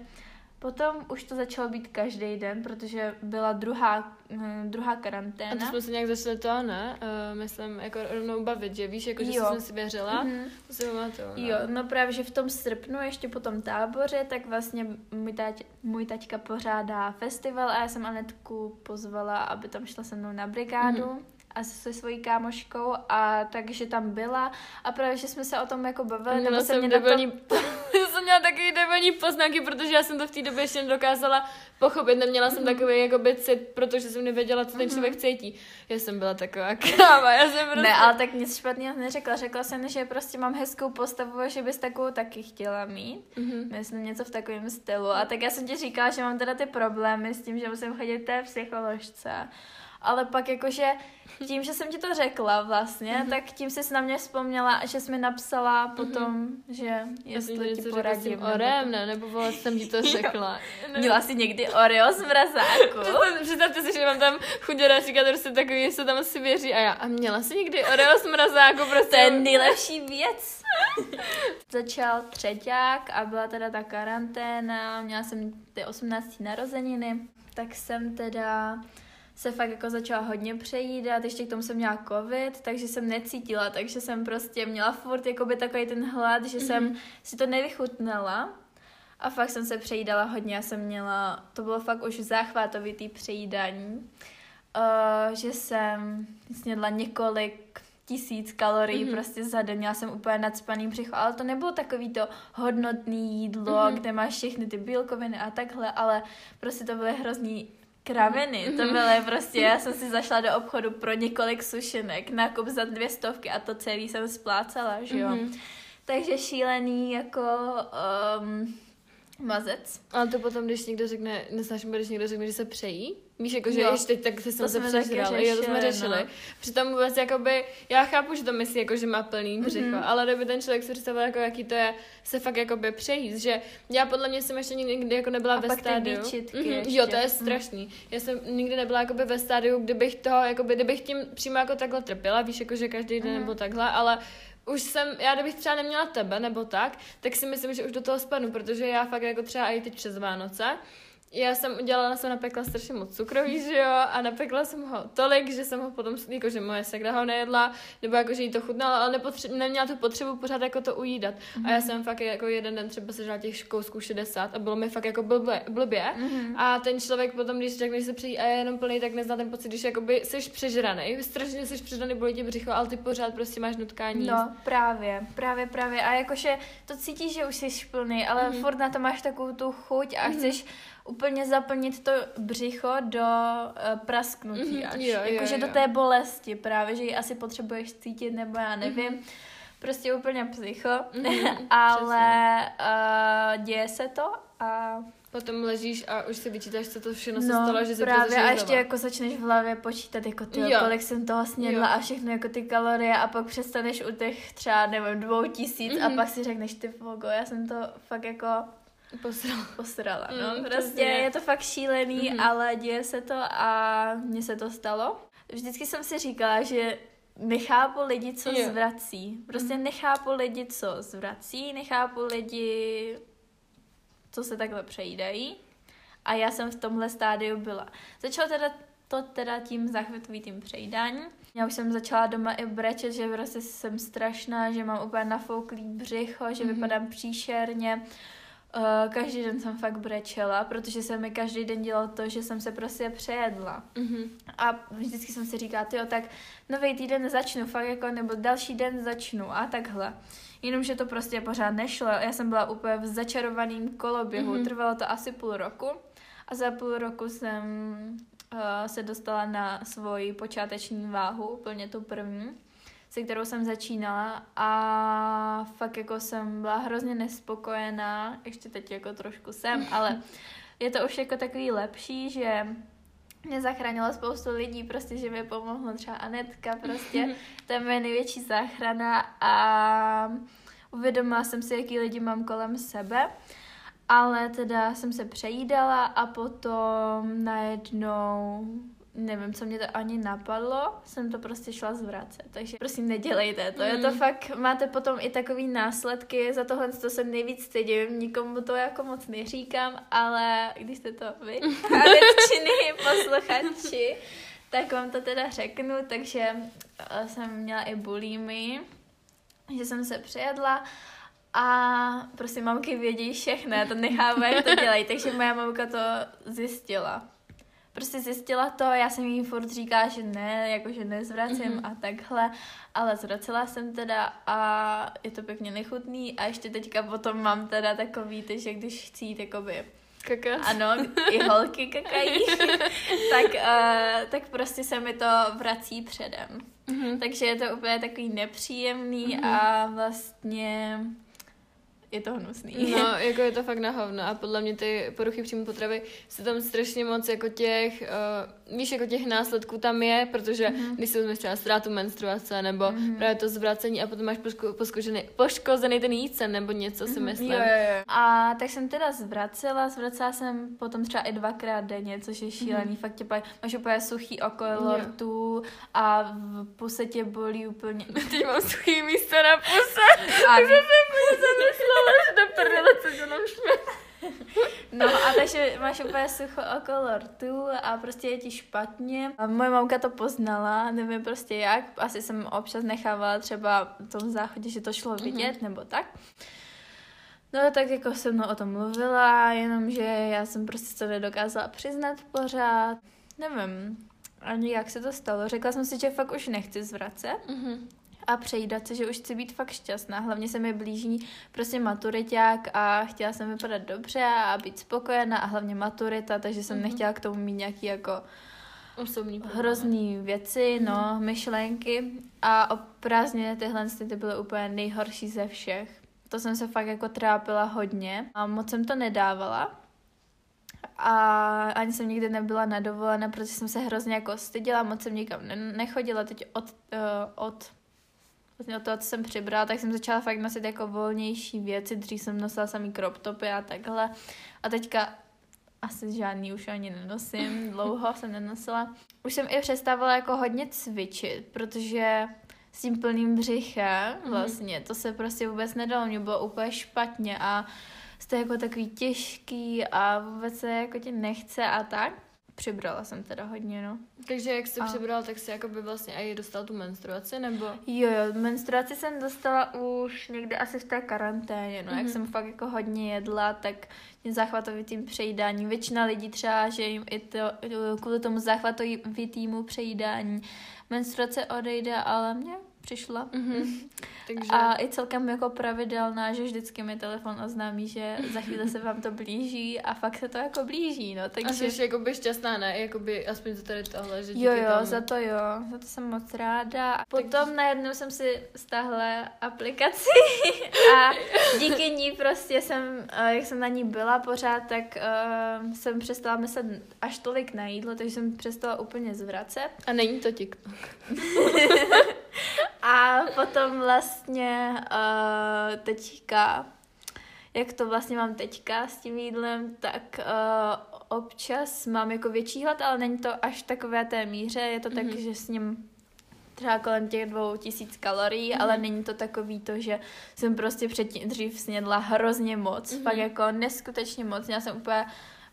Potom už to začalo být každý den, protože byla druhá, hm, druhá karanténa. A to jsme se nějak začali to, ne? Uh, myslím, jako rovnou bavit, že víš, jako že jo. jsem si věřila. Mm-hmm. To si pamatuju. No. Jo, no právě, že v tom srpnu, ještě po tom táboře, tak vlastně můj, tať, můj taťka pořádá festival a já jsem Anetku pozvala, aby tam šla se mnou na brigádu. Mm-hmm a se svojí kámoškou a takže tam byla a právě, že jsme se o tom jako bavili, nebo jsem mě debilní, to... [LAUGHS] jsem měla takový debilní poznámky, protože já jsem to v té době ještě nedokázala pochopit, neměla jsem mm-hmm. takový jako cit, protože jsem nevěděla, co ten mm-hmm. člověk cítí. Já jsem byla taková [LAUGHS] kráva, já jsem prostě... Ne, ale tak nic špatného neřekla, řekla jsem, že prostě mám hezkou postavu a že bys takovou taky chtěla mít. Mm-hmm. Myslím něco v takovém stylu. A tak já jsem ti říkala, že mám teda ty problémy s tím, že musím chodit té psycholožce ale pak jakože tím, že jsem ti to řekla vlastně, mm-hmm. tak tím jsi na mě vzpomněla, že jsi mi napsala mhm. potom, mm-hmm. že jestli ti poradím. Orem, ne, nebo vole, jsem ti to [LAUGHS] řekla. Měla jsi někdy Oreo z mrazáku? Představte si, že mám tam chuděra říkat, prostě takový se tam asi věří a já, a měla jsi někdy Oreo z mrazáku, prostě. To je nejlepší věc. [LAUGHS] Začal třeťák a byla teda ta karanténa, měla jsem ty 18. narozeniny, tak jsem teda se fakt jako začala hodně přejídat, ještě k tomu jsem měla covid, takže jsem necítila, takže jsem prostě měla furt jakoby takový ten hlad, že mm-hmm. jsem mhm. si to nevychutnala a fakt jsem se přejídala hodně, já jsem měla, to bylo fakt už záchvatovitý přejídání, uh, že jsem snědla několik tisíc kalorií mm-hmm. prostě za den, měla jsem úplně nadspaný břicho, ale to nebylo takový to hodnotný jídlo, mm-hmm. kde máš všechny ty bílkoviny a takhle, ale prostě to byly hrozný kraviny, to mhm. byly prostě, já jsem si zašla do obchodu pro několik sušenek, nákup za dvě stovky a to celý jsem splácala, že jo. Mm-hmm. Takže šílený jako um, mazec. Ale to potom, když někdo řekne, nesnáším, když někdo řekne, že se přejí, Víš, jako, že jo. ještě teď tak jsem se přežral. Jo, to jsme řešili. No. Přitom vůbec, jakoby, já chápu, že to myslí, jako, že má plný břicho, mm-hmm. ale kdyby ten člověk si představil, jako, jaký to je se fakt jakoby přejít, že já podle mě jsem ještě nikdy jako nebyla A ve pak stádiu. Mm-hmm. Jo, to je mhm. strašný. Mm. Já jsem nikdy nebyla jakoby ve stádiu, kdybych toho, jakoby, kdybych tím přímo jako takhle trpěla, víš, jako, že každý den mm-hmm. nebo takhle, ale už jsem, já kdybych třeba neměla tebe nebo tak, tak si myslím, že už do toho spadnu, protože já fakt jako třeba i teď přes Vánoce, já jsem udělala, jsem napekla strašně moc cukroví, že jo, a napekla jsem ho tolik, že jsem ho potom, jakože moje segra ho nejedla, nebo jakože jí to chutnalo, ale nepotře- neměla tu potřebu pořád jako to ujídat. Mm-hmm. A já jsem fakt jako jeden den třeba sežrala těch kousků 60 a bylo mi fakt jako blbě, blbě. Mm-hmm. A ten člověk potom, když řekne, že se přijí a je jenom plný, tak nezná ten pocit, když jakoby jsi přežraný, strašně jsi přežraný, bolí tě břicho, ale ty pořád prostě máš nutkání. No, právě, právě, právě. A jakože to cítíš, že už jsi plný, ale mm-hmm. furt na to máš takovou tu chuť a mm-hmm. chceš úplně zaplnit to břicho do uh, prasknutí mm-hmm, až. Jo, Jakože do té bolesti právě, že ji asi potřebuješ cítit, nebo já nevím. Mm-hmm. Prostě úplně psycho. Mm-hmm, [LAUGHS] Ale uh, děje se to a Potom ležíš a už si vyčítáš, co to všechno se no, stalo, že se právě a ještě jako začneš v hlavě počítat, jako ty, kolik jsem toho snědla jo. a všechno jako ty kalorie a pak přestaneš u těch třeba, nevím, dvou tisíc mm-hmm. a mhm. pak si řekneš, ty fogo, já jsem to fakt jako Posrala. Posrala, no. Mm, prostě je to fakt šílený, mm-hmm. ale děje se to a mně se to stalo. Vždycky jsem si říkala, že nechápu lidi, co jo. zvrací. Prostě mm. nechápu lidi, co zvrací, nechápu lidi, co se takhle přejídají. A já jsem v tomhle stádiu byla. Začalo teda to teda tím zachvětovitým přejídáním. Já už jsem začala doma i brečet, že prostě jsem strašná, že mám úplně nafouklý břicho, že mm-hmm. vypadám příšerně. Uh, každý den jsem fakt brečela, protože se mi každý den dělal to, že jsem se prostě přejedla. Mm-hmm. A vždycky jsem si říkala, jo, tak nový týden začnu, fakt jako, nebo další den začnu a takhle. Jenomže to prostě pořád nešlo. Já jsem byla úplně v začarovaném koloběhu, mm-hmm. trvalo to asi půl roku a za půl roku jsem uh, se dostala na svoji počáteční váhu, úplně tu první se kterou jsem začínala a fakt jako jsem byla hrozně nespokojená, ještě teď jako trošku jsem, [LAUGHS] ale je to už jako takový lepší, že mě zachránila spoustu lidí, prostě, že mi pomohla třeba Anetka, prostě, [LAUGHS] to je moje největší záchrana a uvědomila jsem si, jaký lidi mám kolem sebe, ale teda jsem se přejídala a potom najednou nevím, co mě to ani napadlo, jsem to prostě šla zvracet. Takže prosím, nedělejte to. Mm. Je to fakt, máte potom i takový následky, za tohle to se nejvíc stydím, nikomu to jako moc neříkám, ale když jste to vy, [LAUGHS] a posluchači, tak vám to teda řeknu, takže eh, jsem měla i bulimy, že jsem se přejedla a prostě mamky vědí všechno, já to nechápu, jak to dělají, takže moja mamka to zjistila prostě zjistila to, já jsem jí furt říkala, že ne, jakože nezvracím mm-hmm. a takhle, ale zvracela jsem teda a je to pěkně nechutný a ještě teďka potom mám teda takový, ty, že když chci jít jakoby Kakat. Ano, i holky kakají. [LAUGHS] tak, uh, tak prostě se mi to vrací předem. Mm-hmm. Takže je to úplně takový nepříjemný mm-hmm. a vlastně je to hnusný. No, [LAUGHS] jako je to fakt na hovno a podle mě ty poruchy příjmu potravy se tam strašně moc jako těch, uh, víš, jako těch následků tam je, protože mm-hmm. když si vezmeš třeba ztrátu menstruace nebo mm-hmm. právě to zvracení a potom máš poško, poškozený, poškozený ten jícen nebo něco si mm-hmm. myslím. Jo, jo, jo. A tak jsem teda zvracela, zvracela jsem potom třeba i dvakrát denně, což je šílený, mm-hmm. fakt tě máš úplně suchý okolo rtu a v puse tě bolí úplně. [LAUGHS] Teď mám suchý místo na puse. A... [LAUGHS] jsem ale do prdele, co nám No a takže máš úplně sucho okolo rtu a prostě je ti špatně. A moje mamka to poznala, nevím prostě jak, asi jsem občas nechávala třeba v tom záchodě, že to šlo vidět mm-hmm. nebo tak. No tak jako se mnou o tom mluvila, jenomže já jsem prostě to nedokázala přiznat pořád. Nevím ani jak se to stalo. Řekla jsem si, že fakt už nechci zvracet. Mm-hmm a přejídat se, že už chci být fakt šťastná. Hlavně se mi blíží prostě maturiták a chtěla jsem vypadat dobře a být spokojená a hlavně maturita, takže jsem mm-hmm. nechtěla k tomu mít nějaký jako Osobní hrozný věci, no, mm-hmm. myšlenky a o prázdniny tyhle ty byly úplně nejhorší ze všech. To jsem se fakt jako trápila hodně a moc jsem to nedávala. a ani jsem nikdy nebyla na dovolené, protože jsem se hrozně jako styděla, moc jsem nikam nechodila teď od, uh, od vlastně od toho, co jsem přibrala, tak jsem začala fakt nosit jako volnější věci, dřív jsem nosila samý crop topy a takhle a teďka asi žádný už ani nenosím, [LAUGHS] dlouho jsem nenosila. Už jsem i přestávala jako hodně cvičit, protože s tím plným břichem mhm. vlastně, mm-hmm. to se prostě vůbec nedalo, mě bylo úplně špatně a jste jako takový těžký a vůbec se jako ti nechce a tak. Přibrala jsem teda hodně, no. Takže jak jsi a... přibrala, tak si jako by vlastně i dostal tu menstruaci, nebo? Jo, jo, menstruaci jsem dostala už někde asi v té karanténě, no. Mm-hmm. Jak mhm. jsem fakt jako hodně jedla, tak mě záchvatovitým přejídání. Většina lidí třeba, že jim i to, kvůli tomu záchvatovitýmu přejídání menstruace odejde, ale mě přišla. Mm-hmm. [LAUGHS] Takže... A i celkem jako pravidelná, že vždycky mi telefon oznámí, že za chvíli se vám to blíží a fakt se to jako blíží, no. Takže... A jsi jakoby šťastná, ne? Jakoby aspoň za tady tohle, že Jo, jo, tam... za to jo, za to jsem moc ráda. Potom tak... najednou jsem si stáhla aplikaci a díky ní prostě jsem, eh, jak jsem na ní byla pořád, tak uh, jsem přestala myslet až tolik na jídlo, takže jsem přestala úplně zvracet. A není to TikTok. [LAUGHS] A potom vlastně uh, teďka, jak to vlastně mám teďka s tím jídlem, tak uh, občas mám jako větší hlad, ale není to až takové té míře, je to mm-hmm. tak, mhm. že s ním třeba kolem těch dvou tisíc kalorií, mm-hmm. ale není to takový to, že jsem prostě předtím dřív snědla hrozně moc, mm-hmm. fakt jako neskutečně moc, já jsem úplně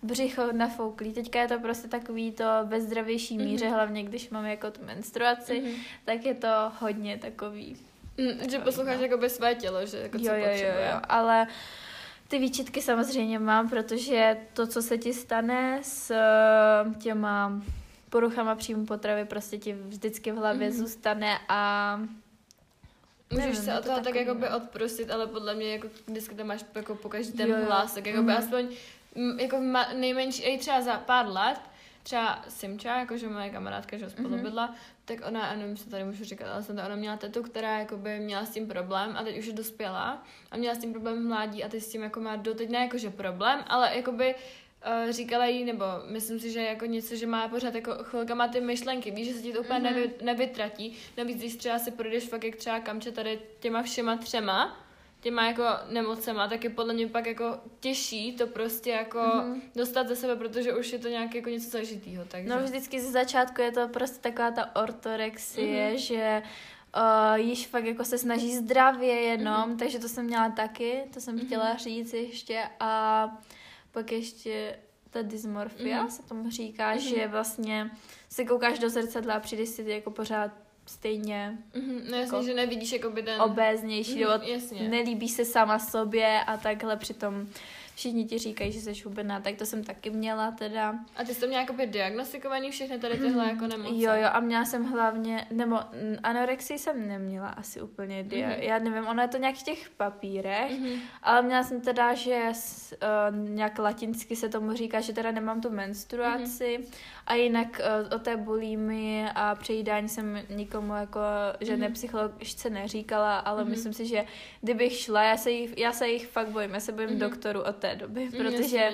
břicho nafouklý. Teďka je to prostě takový to ve zdravější míře, mm-hmm. hlavně když mám jako tu menstruaci, mm-hmm. tak je to hodně takový. Mm, že posloucháš no. jako by své tělo, že jako co jo, jo, jo, jo, ale ty výčitky samozřejmě mám, protože to, co se ti stane s eh, těma poruchama příjmu potravy, prostě ti vždycky v hlavě mm-hmm. zůstane a Můžeš nevím, se od toho tak jako by odprostit, ale podle mě jako vždycky to máš jako po ten jo, hlas, tak jako by mm. aspoň jako nejmenší, i třeba za pár let, třeba Simča, jakože moje kamarádka, že spolu mm-hmm. bydla, tak ona, a nevím, co tady můžu říkat, ale to, ona měla tetu, která jakoby měla s tím problém a teď už je dospělá a měla s tím problém v mládí a teď s tím jako má doteď ne jakože problém, ale jakoby uh, říkala jí, nebo myslím si, že jako něco, že má pořád jako chvilkama ty myšlenky, víš, že se ti to úplně mm-hmm. nevy, nevytratí, navíc když třeba si projdeš fakt jak třeba kamče tady těma všema třema, těma jako nemocema, tak je podle mě pak jako těžší to prostě jako mm-hmm. dostat ze sebe, protože už je to nějak jako něco zažitýho. Takže. No vždycky ze začátku je to prostě taková ta ortorexie, mm-hmm. že uh, již fakt jako se snaží zdravě jenom, mm-hmm. takže to jsem měla taky, to jsem mm-hmm. chtěla říct ještě a pak ještě ta dysmorfia mm-hmm. se tomu říká, mm-hmm. že vlastně se koukáš do zrcadla a přijdeš si jako pořád stejně mm-hmm, no jasně, jako že nevidíš by ten... obéznější, mm-hmm, jasně. nelíbíš se sama sobě a takhle přitom všichni ti říkají, že jsi hubená, tak to jsem taky měla teda. A ty jsi to měla jakoby diagnostikovaný všechny tady tyhle mm, jako nemoci? Jo, jo, a měla jsem hlavně, nebo anorexii jsem neměla asi úplně, dia- mm-hmm. já nevím, ono je to nějak v těch papírech, mm-hmm. ale měla jsem teda, že uh, nějak latinsky se tomu říká, že teda nemám tu menstruaci mm-hmm. A jinak uh, o té bulími a přejídání jsem nikomu jako, že mm-hmm. psychologičce neříkala, ale mm-hmm. myslím si, že kdybych šla, já se jich, já se jich fakt bojím, já se bojím mm-hmm. doktoru o té doby, protože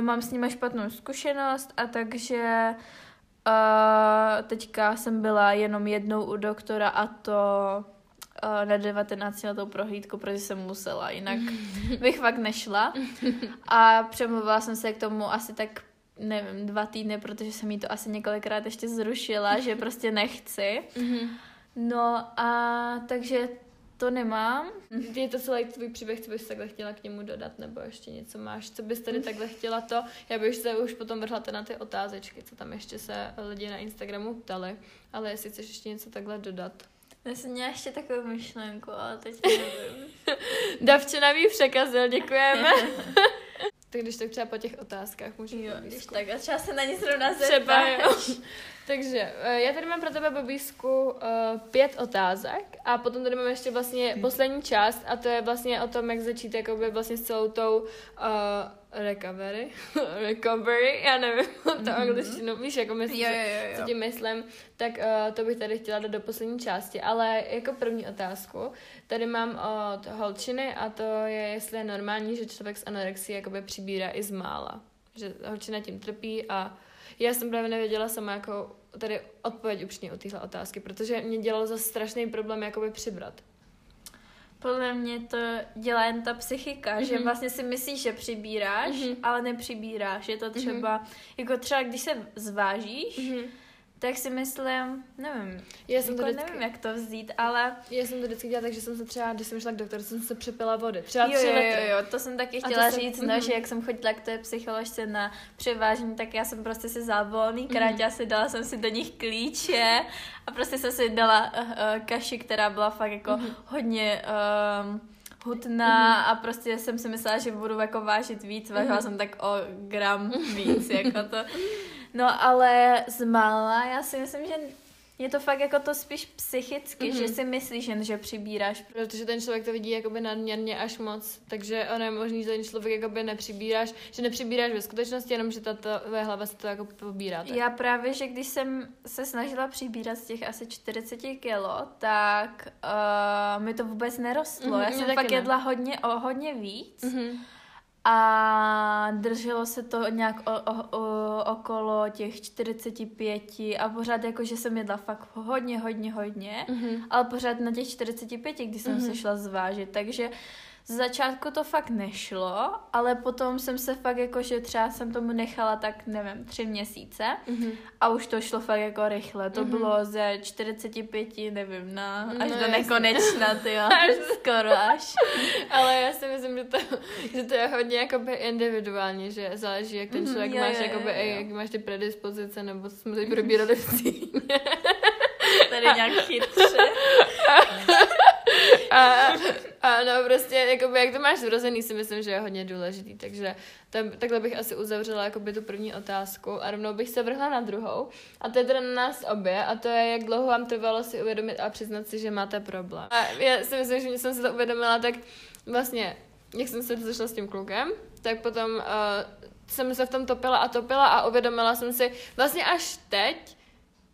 mám s nimi špatnou zkušenost a takže uh, teďka jsem byla jenom jednou u doktora a to na 19 letou prohlídku, protože jsem musela, jinak [LAUGHS] bych fakt nešla. A přemluvila jsem se k tomu asi tak nevím, dva týdny, protože jsem jí to asi několikrát ještě zrušila, že [LAUGHS] prostě nechci. Mhm. No a takže to nemám. Je to celý tvůj příběh, co bys takhle chtěla k němu dodat, nebo ještě něco máš, co bys tady takhle chtěla to? Já bych se už potom vrhla na ty otázečky, co tam ještě se lidi na Instagramu ptali, ale jestli chceš ještě něco takhle dodat. Já jsem měla ještě takovou myšlenku, ale teď nevím. [LAUGHS] Davče nám ji překazil, děkujeme. [LAUGHS] tak když tak třeba po těch otázkách můžu Jo, když tak a třeba se na ně zrovna Třeba jo. Takže eh, já tady mám pro tebe, Bobísku, uh, pět otázek a potom tady mám ještě vlastně poslední část a to je vlastně o tom, jak začít jakoby vlastně s celou tou uh, recovery, [LAUGHS] recovery, já nevím, [LAUGHS] to mm-hmm. angličtinu, víš, jako myslím, jo, jo, jo. co tím myslím, tak uh, to bych tady chtěla dát do poslední části, ale jako první otázku, tady mám od holčiny a to je, jestli je normální, že člověk s anorexí jakoby přibírá i z mála, že holčina tím trpí a já jsem právě nevěděla sama jako tady odpověď upřímně o téhle otázky, protože mě dělalo za strašný problém jakoby přibrat. Podle mě to dělá jen ta psychika, mm-hmm. že mhm. vlastně si myslíš, že přibíráš, mm-hmm. ale nepřibíráš. Je to mhm. třeba, mm-hmm. jako třeba když se zvážíš, mm-hmm tak si myslím, nevím, já jsem jako to vždycky, nevím, jak to vzít, ale... Já jsem to vždycky dělala tak, že jsem se třeba, když jsem šla k doktoru, jsem se přepila vody. Třeba jo, jo, jo, jo, to jsem taky chtěla říct, jsem, no, mm-hmm. že jak jsem chodila k té psycholožce na převážení, tak já jsem prostě si za volný mm-hmm. si dala jsem si do nich klíče a prostě jsem si dala uh, uh, kaši, která byla fakt jako mm-hmm. hodně... Um, hutná mm-hmm. a prostě jsem si myslela, že budu jako vážit víc, vážila mm-hmm. jsem tak o gram víc, jako to. [LAUGHS] No ale z mála, já si myslím, že je to fakt jako to spíš psychicky, mm-hmm. že si myslíš jen, že přibíráš. Protože ten člověk to vidí jakoby nadměrně až moc, takže ono je možný, že ten člověk jakoby nepřibíráš, že nepřibíráš ve skutečnosti, jenom že ta tvoje hlava se to jako pobírá. Tak. Já právě, že když jsem se snažila přibírat z těch asi 40 kilo, tak uh, mi to vůbec nerostlo. Mm-hmm, Já jsem fakt ne. jedla hodně, o hodně víc. Mm-hmm a drželo se to nějak o, o, o, okolo těch 45 a pořád jako, že jsem jedla fakt hodně, hodně, hodně, mm-hmm. ale pořád na těch 45, když jsem mm-hmm. se šla zvážit, takže z začátku to fakt nešlo, ale potom jsem se fakt jako, že třeba jsem tomu nechala tak, nevím, tři měsíce mm-hmm. a už to šlo fakt jako rychle. To mm-hmm. bylo ze 45, nevím, na, no, až no, do nekonečna, ty jo, [LAUGHS] skoro až. ale já si myslím, že to, že to je hodně jakoby individuálně, že záleží, jak ten mhm, člověk mm, máš, jo, jakoby, jo, jo. jak máš ty predispozice, nebo jsme teď probírali v Tady nějak chytře. [LAUGHS] a, a no prostě, jakoby, jak to máš zrozený, si myslím, že je hodně důležitý, takže tam, takhle bych asi uzavřela jakoby tu první otázku a rovnou bych se vrhla na druhou a to je teda na nás obě a to je, jak dlouho vám trvalo si uvědomit a přiznat si, že máte problém. A já si myslím, že jsem si to uvědomila, tak vlastně, jak jsem se zašla s tím klukem, tak potom uh, jsem se v tom topila a topila a uvědomila jsem si vlastně až teď,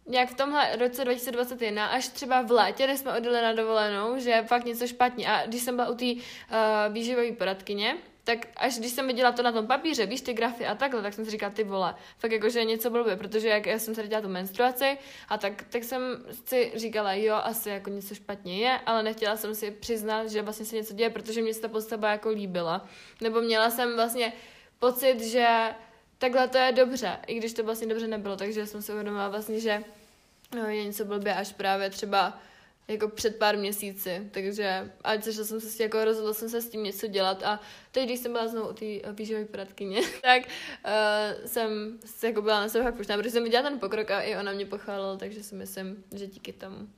nějak v tomhle roce 2021, až třeba v létě, kdy jsme odjeli na dovolenou, že je fakt něco špatně. A když jsem byla u té uh, výživové poradkyně, tak až když jsem viděla to na tom papíře, víš, ty grafy a takhle, tak jsem si říkala, ty vole, fakt jako, že je něco blbě, protože jak já jsem se dělala tu menstruaci a tak, tak jsem si říkala, jo, asi jako něco špatně je, ale nechtěla jsem si přiznat, že vlastně se něco děje, protože mě se ta postava jako líbila. Nebo měla jsem vlastně pocit, že takhle to je dobře, i když to vlastně dobře nebylo, takže jsem si uvědomila vlastně, že no, je něco blbě až právě třeba jako před pár měsíci, takže ať se, jsem se s tím, jako rozhodla jsem se s tím něco dělat a teď, když jsem byla znovu u té výživové poradkyně, [LAUGHS] tak uh, jsem se jako byla na sebe fakt protože jsem viděla ten pokrok a i ona mě pochválila, takže si myslím, že díky tomu.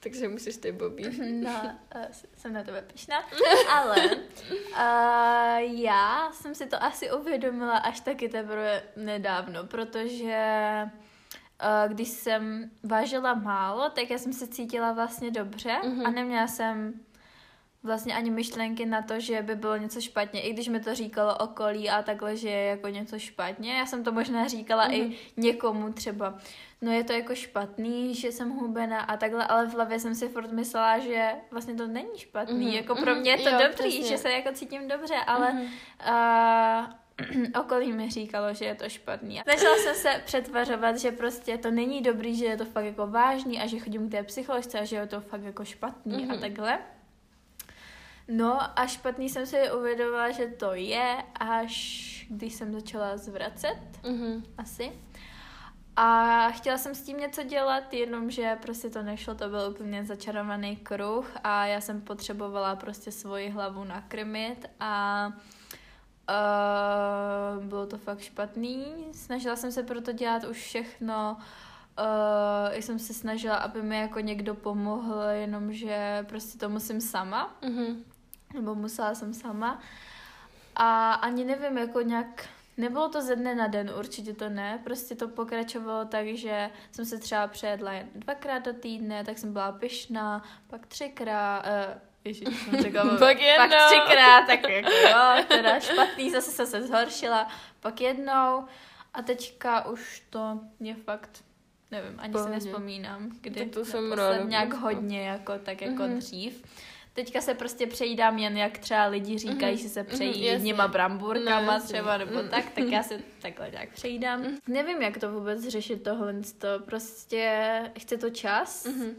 Takže musíš ty, Bobby. [LAUGHS] No, uh, jsem na tebe pišná. [LAUGHS] Ale uh, já jsem si to asi uvědomila až taky teprve nedávno, protože uh, když jsem vážila málo, tak já jsem se cítila vlastně dobře mm-hmm. a neměla jsem vlastně ani myšlenky na to, že by bylo něco špatně, i když mi to říkalo okolí a takhle, že je jako něco špatně. Já jsem to možná říkala mm-hmm. i mhm. někomu třeba, no je to jako špatný, že jsem hubená a takhle, ale v hlavě jsem si furt myslela, že vlastně to není špatný, mm-hmm. jako pro mě je to jo, dobrý, přesně. že se jako cítím dobře, ale mm-hmm. uh, [CLEARS THROAT] okolí mi říkalo, že je to špatný. Snažila jsem se přetvařovat, že prostě to není dobrý, že je to fakt jako vážný a že chodím k té psycholožce a že je to fakt jako špatný mm-hmm. a mhm. takhle. No a špatný jsem si uvědomila, že to je, až když jsem začala zvracet, mm-hmm. asi. A chtěla jsem s tím něco dělat, jenomže prostě to nešlo, to byl úplně začarovaný kruh a já jsem potřebovala prostě svoji hlavu nakrmit a uh, bylo to fakt špatný. Snažila jsem se proto dělat už všechno, uh, jsem se snažila, aby mi jako někdo pomohl, jenomže prostě to musím sama. Mm-hmm nebo musela jsem sama. A ani nevím, jako nějak Nebylo to ze dne na den, určitě to ne. Prostě to pokračovalo tak, že jsem se třeba přejedla jen dvakrát do týdne, tak jsem byla pyšná, pak třikrát, uh, Ježiš, [LAUGHS] jsem řekla, pak, jednou. pak třikrát, tak jako jo, teda špatný, zase se se zhoršila, pak jednou a teďka už to je fakt, nevím, ani Pohodě. si nespomínám, kdy tak to jsem ráda. nějak hodně, jako, tak jako mm-hmm. dřív. Teďka se prostě přejídám jen jak třeba lidi říkají, mm-hmm. že se přejí mm-hmm, jedněma bramburkama no, třeba nebo mm-hmm. tak, tak já se [LAUGHS] takhle nějak přejídám. Mm-hmm. Nevím, jak to vůbec řešit tohle, to prostě chce to čas, mm-hmm.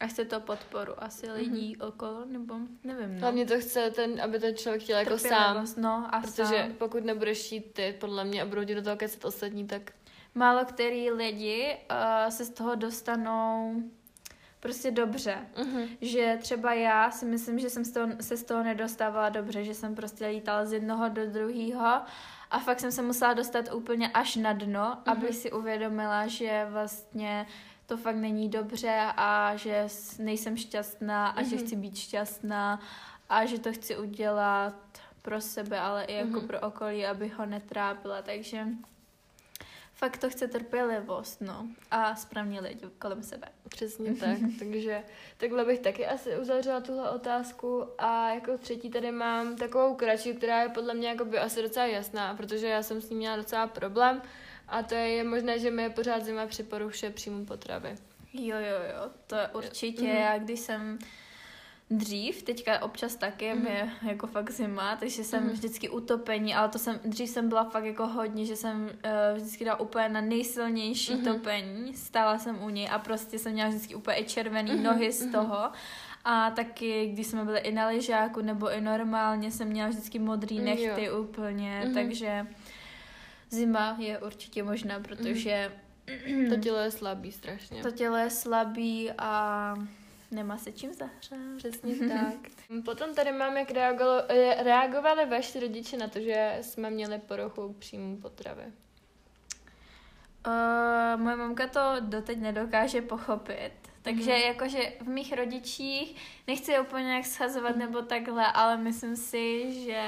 A chce to podporu asi mm-hmm. lidí okolo, nebo nevím. No. Hlavně to chce, ten, aby ten člověk chtěl jako sám. No, a protože sám. pokud nebudeš jít ty, podle mě, a budou ti do toho kecat ostatní, tak... Málo který lidi uh, se z toho dostanou prostě dobře. Mm-hmm. Že třeba já si myslím, že jsem z toho, se z toho nedostávala dobře, že jsem prostě lítala z jednoho do druhého a fakt jsem se musela dostat úplně až na dno, mm-hmm. abych si uvědomila, že vlastně to fakt není dobře a že nejsem šťastná a mm-hmm. že mhm. chci být šťastná a že to chci udělat pro sebe, ale i jako mm-hmm. pro okolí, aby ho netrápila. Takže fakt to chce trpělivost, no. A správně lidi kolem sebe. Přesně [LAUGHS] tak. Takže takhle bych taky asi uzavřela tuhle otázku. A jako třetí tady mám takovou kratší, která je podle mě jako by asi docela jasná, protože já jsem s ní měla docela problém. A to je možné, že mi je pořád zima při poruše příjmu potravy. Jo, jo, jo, to je určitě. Mm-hmm. Já když jsem dřív, teďka občas taky, mm-hmm. je jako fakt zima, takže jsem mm-hmm. vždycky utopení, ale to jsem, dřív jsem byla fakt jako hodně, že jsem uh, vždycky dala úplně na nejsilnější mm-hmm. topení, stála jsem u něj a prostě jsem měla vždycky úplně i červený mm-hmm. nohy z mm-hmm. toho. A taky, když jsme byli i na lyžáku, nebo i normálně jsem měla vždycky modrý mm, nechty jo. úplně, mm-hmm. takže Zima je určitě možná, protože... [CLEARS THROAT] To tělo je slabý strašně. To tělo je slabý a nemá se čím zahřát. Přesně [LAUGHS] tak. Potom tady mám, jak reagovali, reagovali vaši rodiče na to, že jsme měli poruchu příjmu potravy. Uh, moje mamka to doteď nedokáže pochopit. Takže mm-hmm. jakože v mých rodičích, nechci úplně nějak schazovat mm-hmm. nebo takhle, ale myslím si, že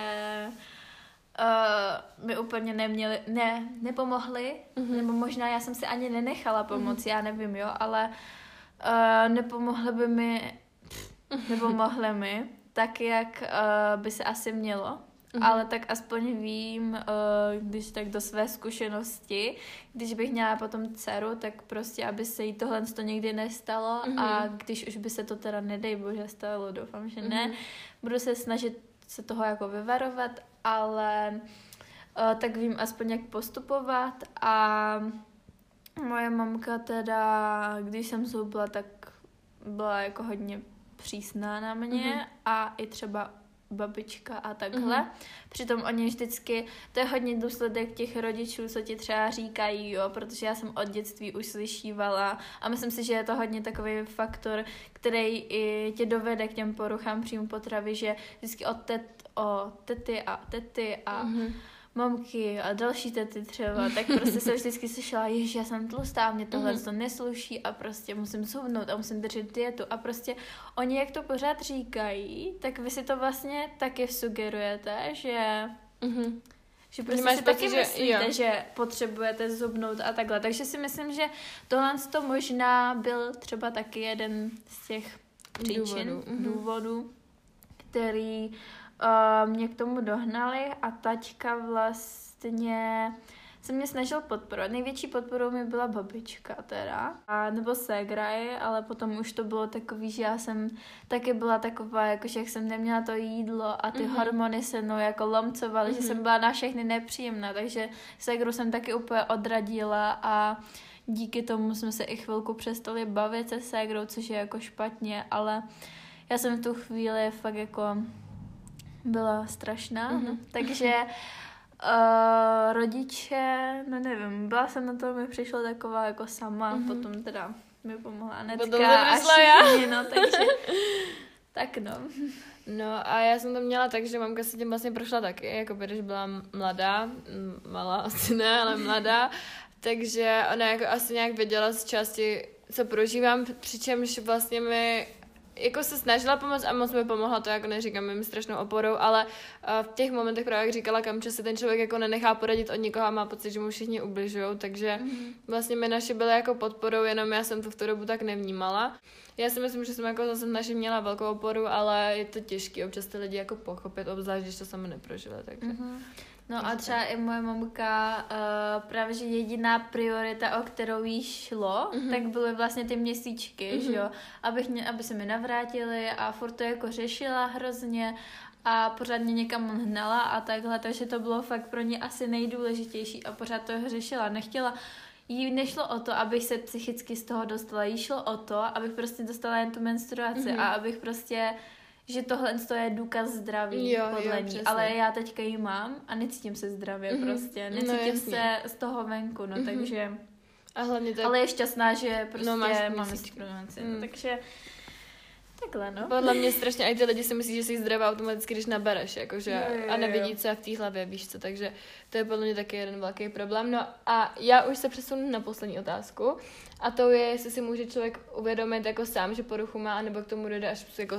uh, mi úplně neměli, ne, nepomohli, mm-hmm. nebo možná já jsem si ani nenechala pomoct, mm-hmm. já nevím, jo, ale uh, nepomohly by mi, nepomohly mi, tak jak uh, by se asi mělo. Mm-hmm. Ale tak aspoň vím, uh, když tak do své zkušenosti, když bych měla potom dceru, tak prostě, aby se jí tohle to nikdy nestalo mm-hmm. a když už by se to teda nedej bože stalo, doufám, že ne, mm-hmm. budu se snažit se toho jako vyvarovat ale uh, tak vím aspoň jak postupovat a moje mamka teda, když jsem zhubla, tak byla jako hodně přísná na mě mm-hmm. a i třeba babička a takhle. Mm-hmm. Přitom oni vždycky, to je hodně důsledek těch rodičů, co ti třeba říkají, jo, protože já jsem od dětství už slyšívala a myslím si, že je to hodně takový faktor, který i tě dovede k těm poruchám příjmu potravy, že vždycky od, tet, o tety a tety a mm-hmm. Mamky a další tety třeba, tak prostě se vždycky slyšela, že já jsem tlustá, mě tohle mm-hmm. to nesluší a prostě musím zhubnout a musím držet dietu a prostě oni jak to pořád říkají, tak vy si to vlastně taky sugerujete, že mm-hmm. Že prostě si taky že, myslíte, jo. že potřebujete zubnout a takhle. Takže si myslím, že tohle to možná byl třeba taky jeden z těch příčin, důvodů, mm-hmm. důvodů který uh, mě k tomu dohnali a taťka vlastně se mě snažil podporovat. Největší podporou mi byla babička teda, a, nebo ségraj, ale potom už to bylo takový, že já jsem taky byla taková, jakože jak jsem neměla to jídlo a ty mm-hmm. hormony se mnou jako lomcovaly, mm-hmm. že jsem mhm. byla na všechny nepříjemná, takže ségru jsem taky úplně odradila a díky tomu jsme se i chvilku přestali bavit se ségrou, což je jako špatně, ale já jsem v tu chvíli fakt jako byla strašná, mm-hmm. takže uh, [LAUGHS] rodiče, no nevím, byla jsem na to, mi přišla taková jako sama, mm-hmm. potom teda mi pomohla Anetka a všichni, no, takže [LAUGHS] tak no. No a já jsem to měla tak, že mamka se tím vlastně prošla taky, jako když byla mladá, malá [LAUGHS] asi ne, ale mladá, takže ona jako asi nějak věděla z části, co prožívám, přičemž vlastně mi jako se snažila pomoct a moc mi pomohla to, jako neříkám, mi strašnou oporou, ale uh, v těch momentech, právě jak říkala Kamče, se ten člověk jako nenechá poradit od nikoho a má pocit, že mu všichni ubližují, takže mm-hmm. vlastně my naši byly jako podporou, jenom já jsem to v tu dobu tak nevnímala. Já si myslím, že jsem jako zase naši měla velkou oporu, ale je to těžké občas ty lidi jako pochopit, obzvlášť, když to sama neprožila, takže... Mm-hmm. No a třeba i moje mamka, uh, právě že jediná priorita, o kterou jí šlo, mm-hmm. tak byly vlastně ty měsíčky, mm-hmm. že jo, abych mě, aby se mi navrátili a furt to jako řešila hrozně a pořád mě někam hnala a takhle, takže to bylo fakt pro ně asi nejdůležitější a pořád to řešila. Nechtěla, jí nešlo o to, abych se psychicky z toho dostala, jí šlo o to, abych prostě dostala jen tu menstruaci mm-hmm. a abych prostě že tohle je důkaz zdraví jo, podle jo, ní, ale já teďka ji mám a necítím se zdravě mm-hmm. prostě, no, necítím no, se z toho venku, no mm-hmm. takže... A hlavně tak... Ale je šťastná, že prostě no, máš mám menstruaci, mm. takže... Takhle, no. Podle mě strašně, i ty lidi si myslí, že jsi zdravá automaticky, když nabereš, jakože, jo, jo, jo. a nevidí, co je v té hlavě, víš co, takže to je podle mě taky jeden velký problém. No a já už se přesunu na poslední otázku, a to je, jestli si může člověk uvědomit jako sám, že poruchu má, anebo k tomu dojde až jako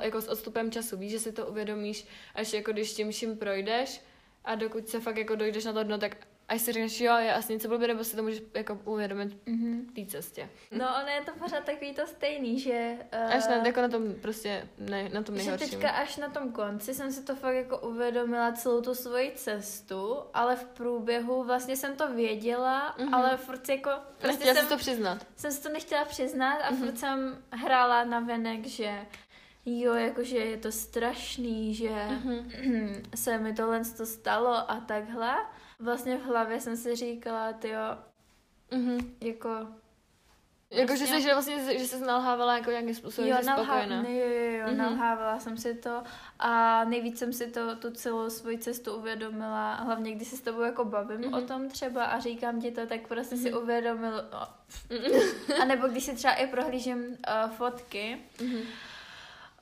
jako s odstupem času. Víš, že si to uvědomíš, až jako když tím vším projdeš a dokud se fakt jako dojdeš na to dno, tak až si řekneš, jo, je asi něco blbě, nebo si to můžeš jako uvědomit mm-hmm. té cestě. No, ono je to pořád takový to stejný, že... Uh, až na, jako na tom prostě, ne, na tom nejhorším. Že teďka až na tom konci jsem si to fakt jako uvědomila celou tu svoji cestu, ale v průběhu vlastně jsem to věděla, mm-hmm. ale furt jako... Prostě nechtěla jsem, si to přiznat. Jsem si to nechtěla přiznat a mm-hmm. furt jsem hrála na venek, že jo, jakože je to strašný, že mm-hmm. [CLEARS THROAT] se mi tohle to stalo a takhle. Vlastně v hlavě jsem si říkala, ty jo, mm-hmm. jako jako, že, jsi, že vlastně, že jsi nalhávala jako nějakým způsobem, jo, že nalhá, spokojená. Jo, jo, jo, mm-hmm. nalhávala jsem si to a nejvíc jsem si to, tu celou svoji cestu uvědomila, hlavně když se s tebou jako bavím mm-hmm. o tom třeba a říkám ti to, tak prostě mm-hmm. si uvědomil, oh. [LAUGHS] mm-hmm. a nebo když si třeba i prohlížím uh, fotky, mm-hmm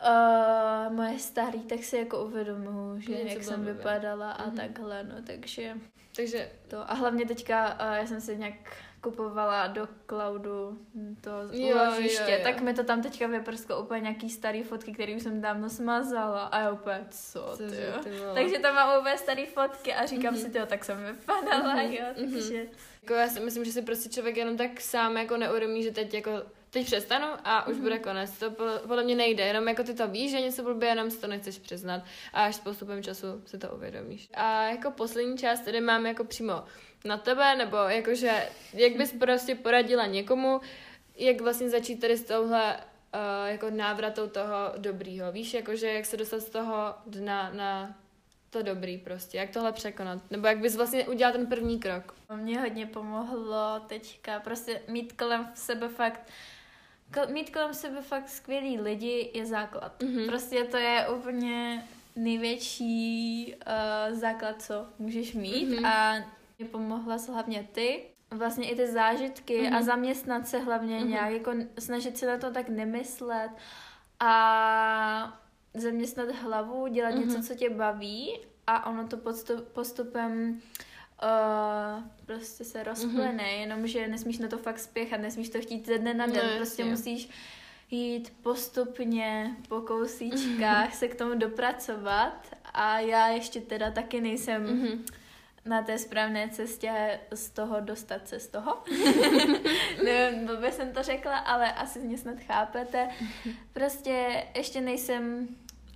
uh, moje starý, tak si jako uvědomuji, že Něco jak jsem blbě. vypadala a mm-hmm. takhle, no, takže... Takže... To, a hlavně teďka uh, já jsem si nějak kupovala do cloudu to uložiště, tak mi to tam teďka vyprsklo úplně nějaký starý fotky, které už jsem dávno smazala a já úplně, co, co ty, ty Takže tam mám úplně starý fotky a říkám mm-hmm. si, jo, tak jsem vypadala, mm-hmm. jo, mhm. takže... Jako já si myslím, že si prostě člověk jenom tak sám jako neuvědomí, že teď jako teď přestanu a už mm-hmm. bude konec. To podle mě nejde, jenom jako ty to víš, že něco blbě, jenom si to nechceš přiznat a až s postupem času si to uvědomíš. A jako poslední část tady mám jako přímo na tebe, nebo jakože, jak bys prostě poradila někomu, jak vlastně začít tady s touhle uh, jako návratou toho dobrýho, víš, jakože jak se dostat z toho dna na to dobrý prostě, jak tohle překonat, nebo jak bys vlastně udělal ten první krok. Mně hodně pomohlo teďka prostě mít kolem sebe fakt mít kolem sebe fakt skvělý lidi je základ. Mm-hmm. Prostě to je úplně největší uh, základ, co můžeš mít mm-hmm. a mě pomohla se hlavně ty, vlastně i ty zážitky mm-hmm. a zaměstnat se hlavně mm-hmm. nějak, jako snažit se na to tak nemyslet a zaměstnat hlavu, dělat mm-hmm. něco, co tě baví a ono to postup, postupem uh, prostě se rozplyne, mm-hmm. jenomže nesmíš na to fakt spěchat, nesmíš to chtít ze dne na den, no, prostě jasně. musíš jít postupně po kousíčkách, mm-hmm. se k tomu dopracovat a já ještě teda taky nejsem mm-hmm. na té správné cestě z toho dostat se z toho. [LAUGHS] Nevím, blbě jsem to řekla, ale asi mě snad chápete. [LAUGHS] Prostě ještě nejsem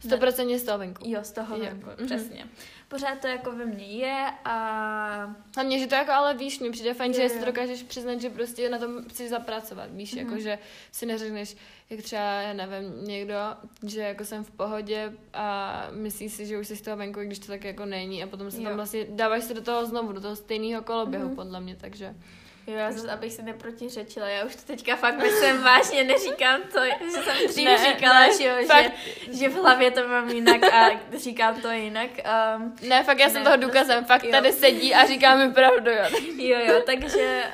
100% z toho venku. Jo, z toho venku, mm-hmm. přesně. Pořád to jako ve mně je a... Hlavně, že to jako ale víš, mi přijde fajn, je, že si to dokážeš přiznat, že prostě na tom chceš zapracovat, víš, mm-hmm. jako že si neřekneš, jak třeba, já nevím, někdo, že jako jsem v pohodě a myslí si, že už jsi z toho venku, když to tak jako není a potom se jo. tam vlastně dáváš se do toho znovu, do toho stejného koloběhu, mm-hmm. podle mě, takže... Jo, já zase, abych se neprotiřečila, já už to teďka fakt myslím vážně, neříkám to, že jsem dřív ne, říkala, ne, že, jo, že, že v hlavě to mám jinak a říkám to jinak. Um, ne, fakt já ne, jsem toho důkazem, fakt jo. tady sedí a říká mi pravdu, jo. [LAUGHS] Jo, jo, takže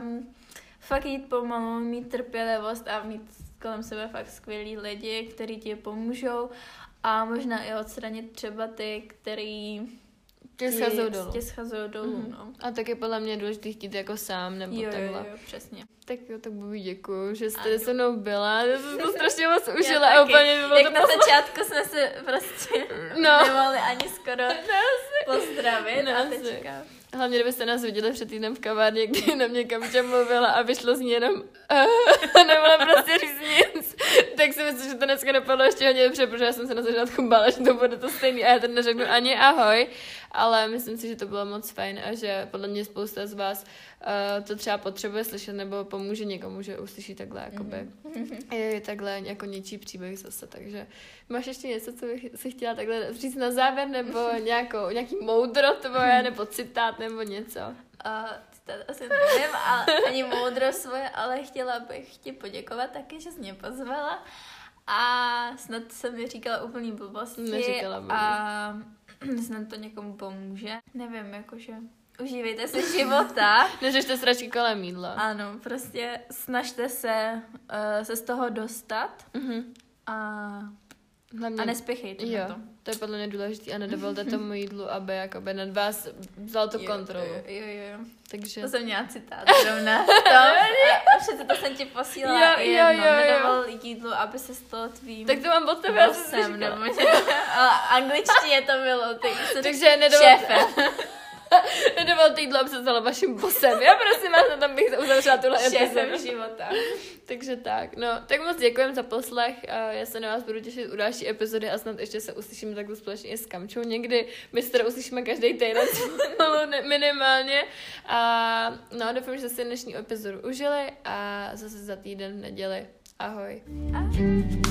um, fakt jít pomalu, mít trpělivost a mít kolem sebe fakt skvělí lidi, kteří ti pomůžou a možná i odstranit třeba ty, který tě schazují dolů. Tě schazují dolů, mm-hmm. no. A tak je podle mě důležité chtít jako sám, nebo jo, takhle. Jo, jo, přesně. Tak jo, tak budu děkuju, že jste se mnou byla. Já jsem to [LAUGHS] strašně moc užila a úplně bylo Jak to na začátku jsme se prostě no. nemohli ani skoro [LAUGHS] pozdravit no, a teďka. Hlavně, kdybyste nás viděli před týdnem v kavárně, kdy na mě kamča mluvila a vyšlo z ní jenom [LAUGHS] uh, nemohla prostě říct nic. tak si myslím, že to dneska dopadlo ještě hodně dobře, protože já jsem se na začátku bála, že to bude to stejný a já teď neřeknu ani ahoj, ale myslím si, že to bylo moc fajn a že podle mě spousta z vás uh, to třeba potřebuje slyšet nebo pomůže někomu, že uslyší takhle jakoby, mm-hmm. je takhle jako něčí příběh zase, takže máš ještě něco, co bych si chtěla takhle říct na závěr, nebo [LAUGHS] nějakou, nějaký moudro tvoje, nebo citát, nebo něco? Uh, to asi nevím, ale ani moudro svoje, ale chtěla bych ti poděkovat taky, že jsi mě pozvala a snad jsem mi říkala úplný blbosti Neříkala blbosti. a [CLEARS THROAT] snad to někomu pomůže. Nevím, jakože užívejte si života. [LAUGHS] Neřešte sračky kolem jídla. Ano, prostě snažte se uh, se z toho dostat uh-huh. a Hlavně, a nespěchejte jo, to. to je podle mě důležité a nedovolte tomu jídlu, aby jakoby nad vás vzal tu kontrolu. Jo, jo, jo, jo. Takže... To jsem měla citát zrovna. to, [LAUGHS] a přece to jsem ti posílala jo, jo, jo, jo. nedovol jídlu, aby se stalo tvým Tak to mám od tebe, bosem, nebo a [LAUGHS] angličtině to bylo, ty Takže nedovolte. [LAUGHS] [LAUGHS] Nedovolte jídlo, aby se stalo vaším bosem. Já prosím vás, na tom bych uzavřela tuhle epizodu. života. Takže tak, no, tak moc děkujem za poslech. Já se na vás budu těšit u další epizody a snad ještě se uslyšíme takhle společně i s Kamčou někdy. My se teda uslyšíme každý týden [LAUGHS] minimálně. A no, doufám, že jste dnešní epizodu užili a zase za týden v neděli. Ahoj. Ahoj.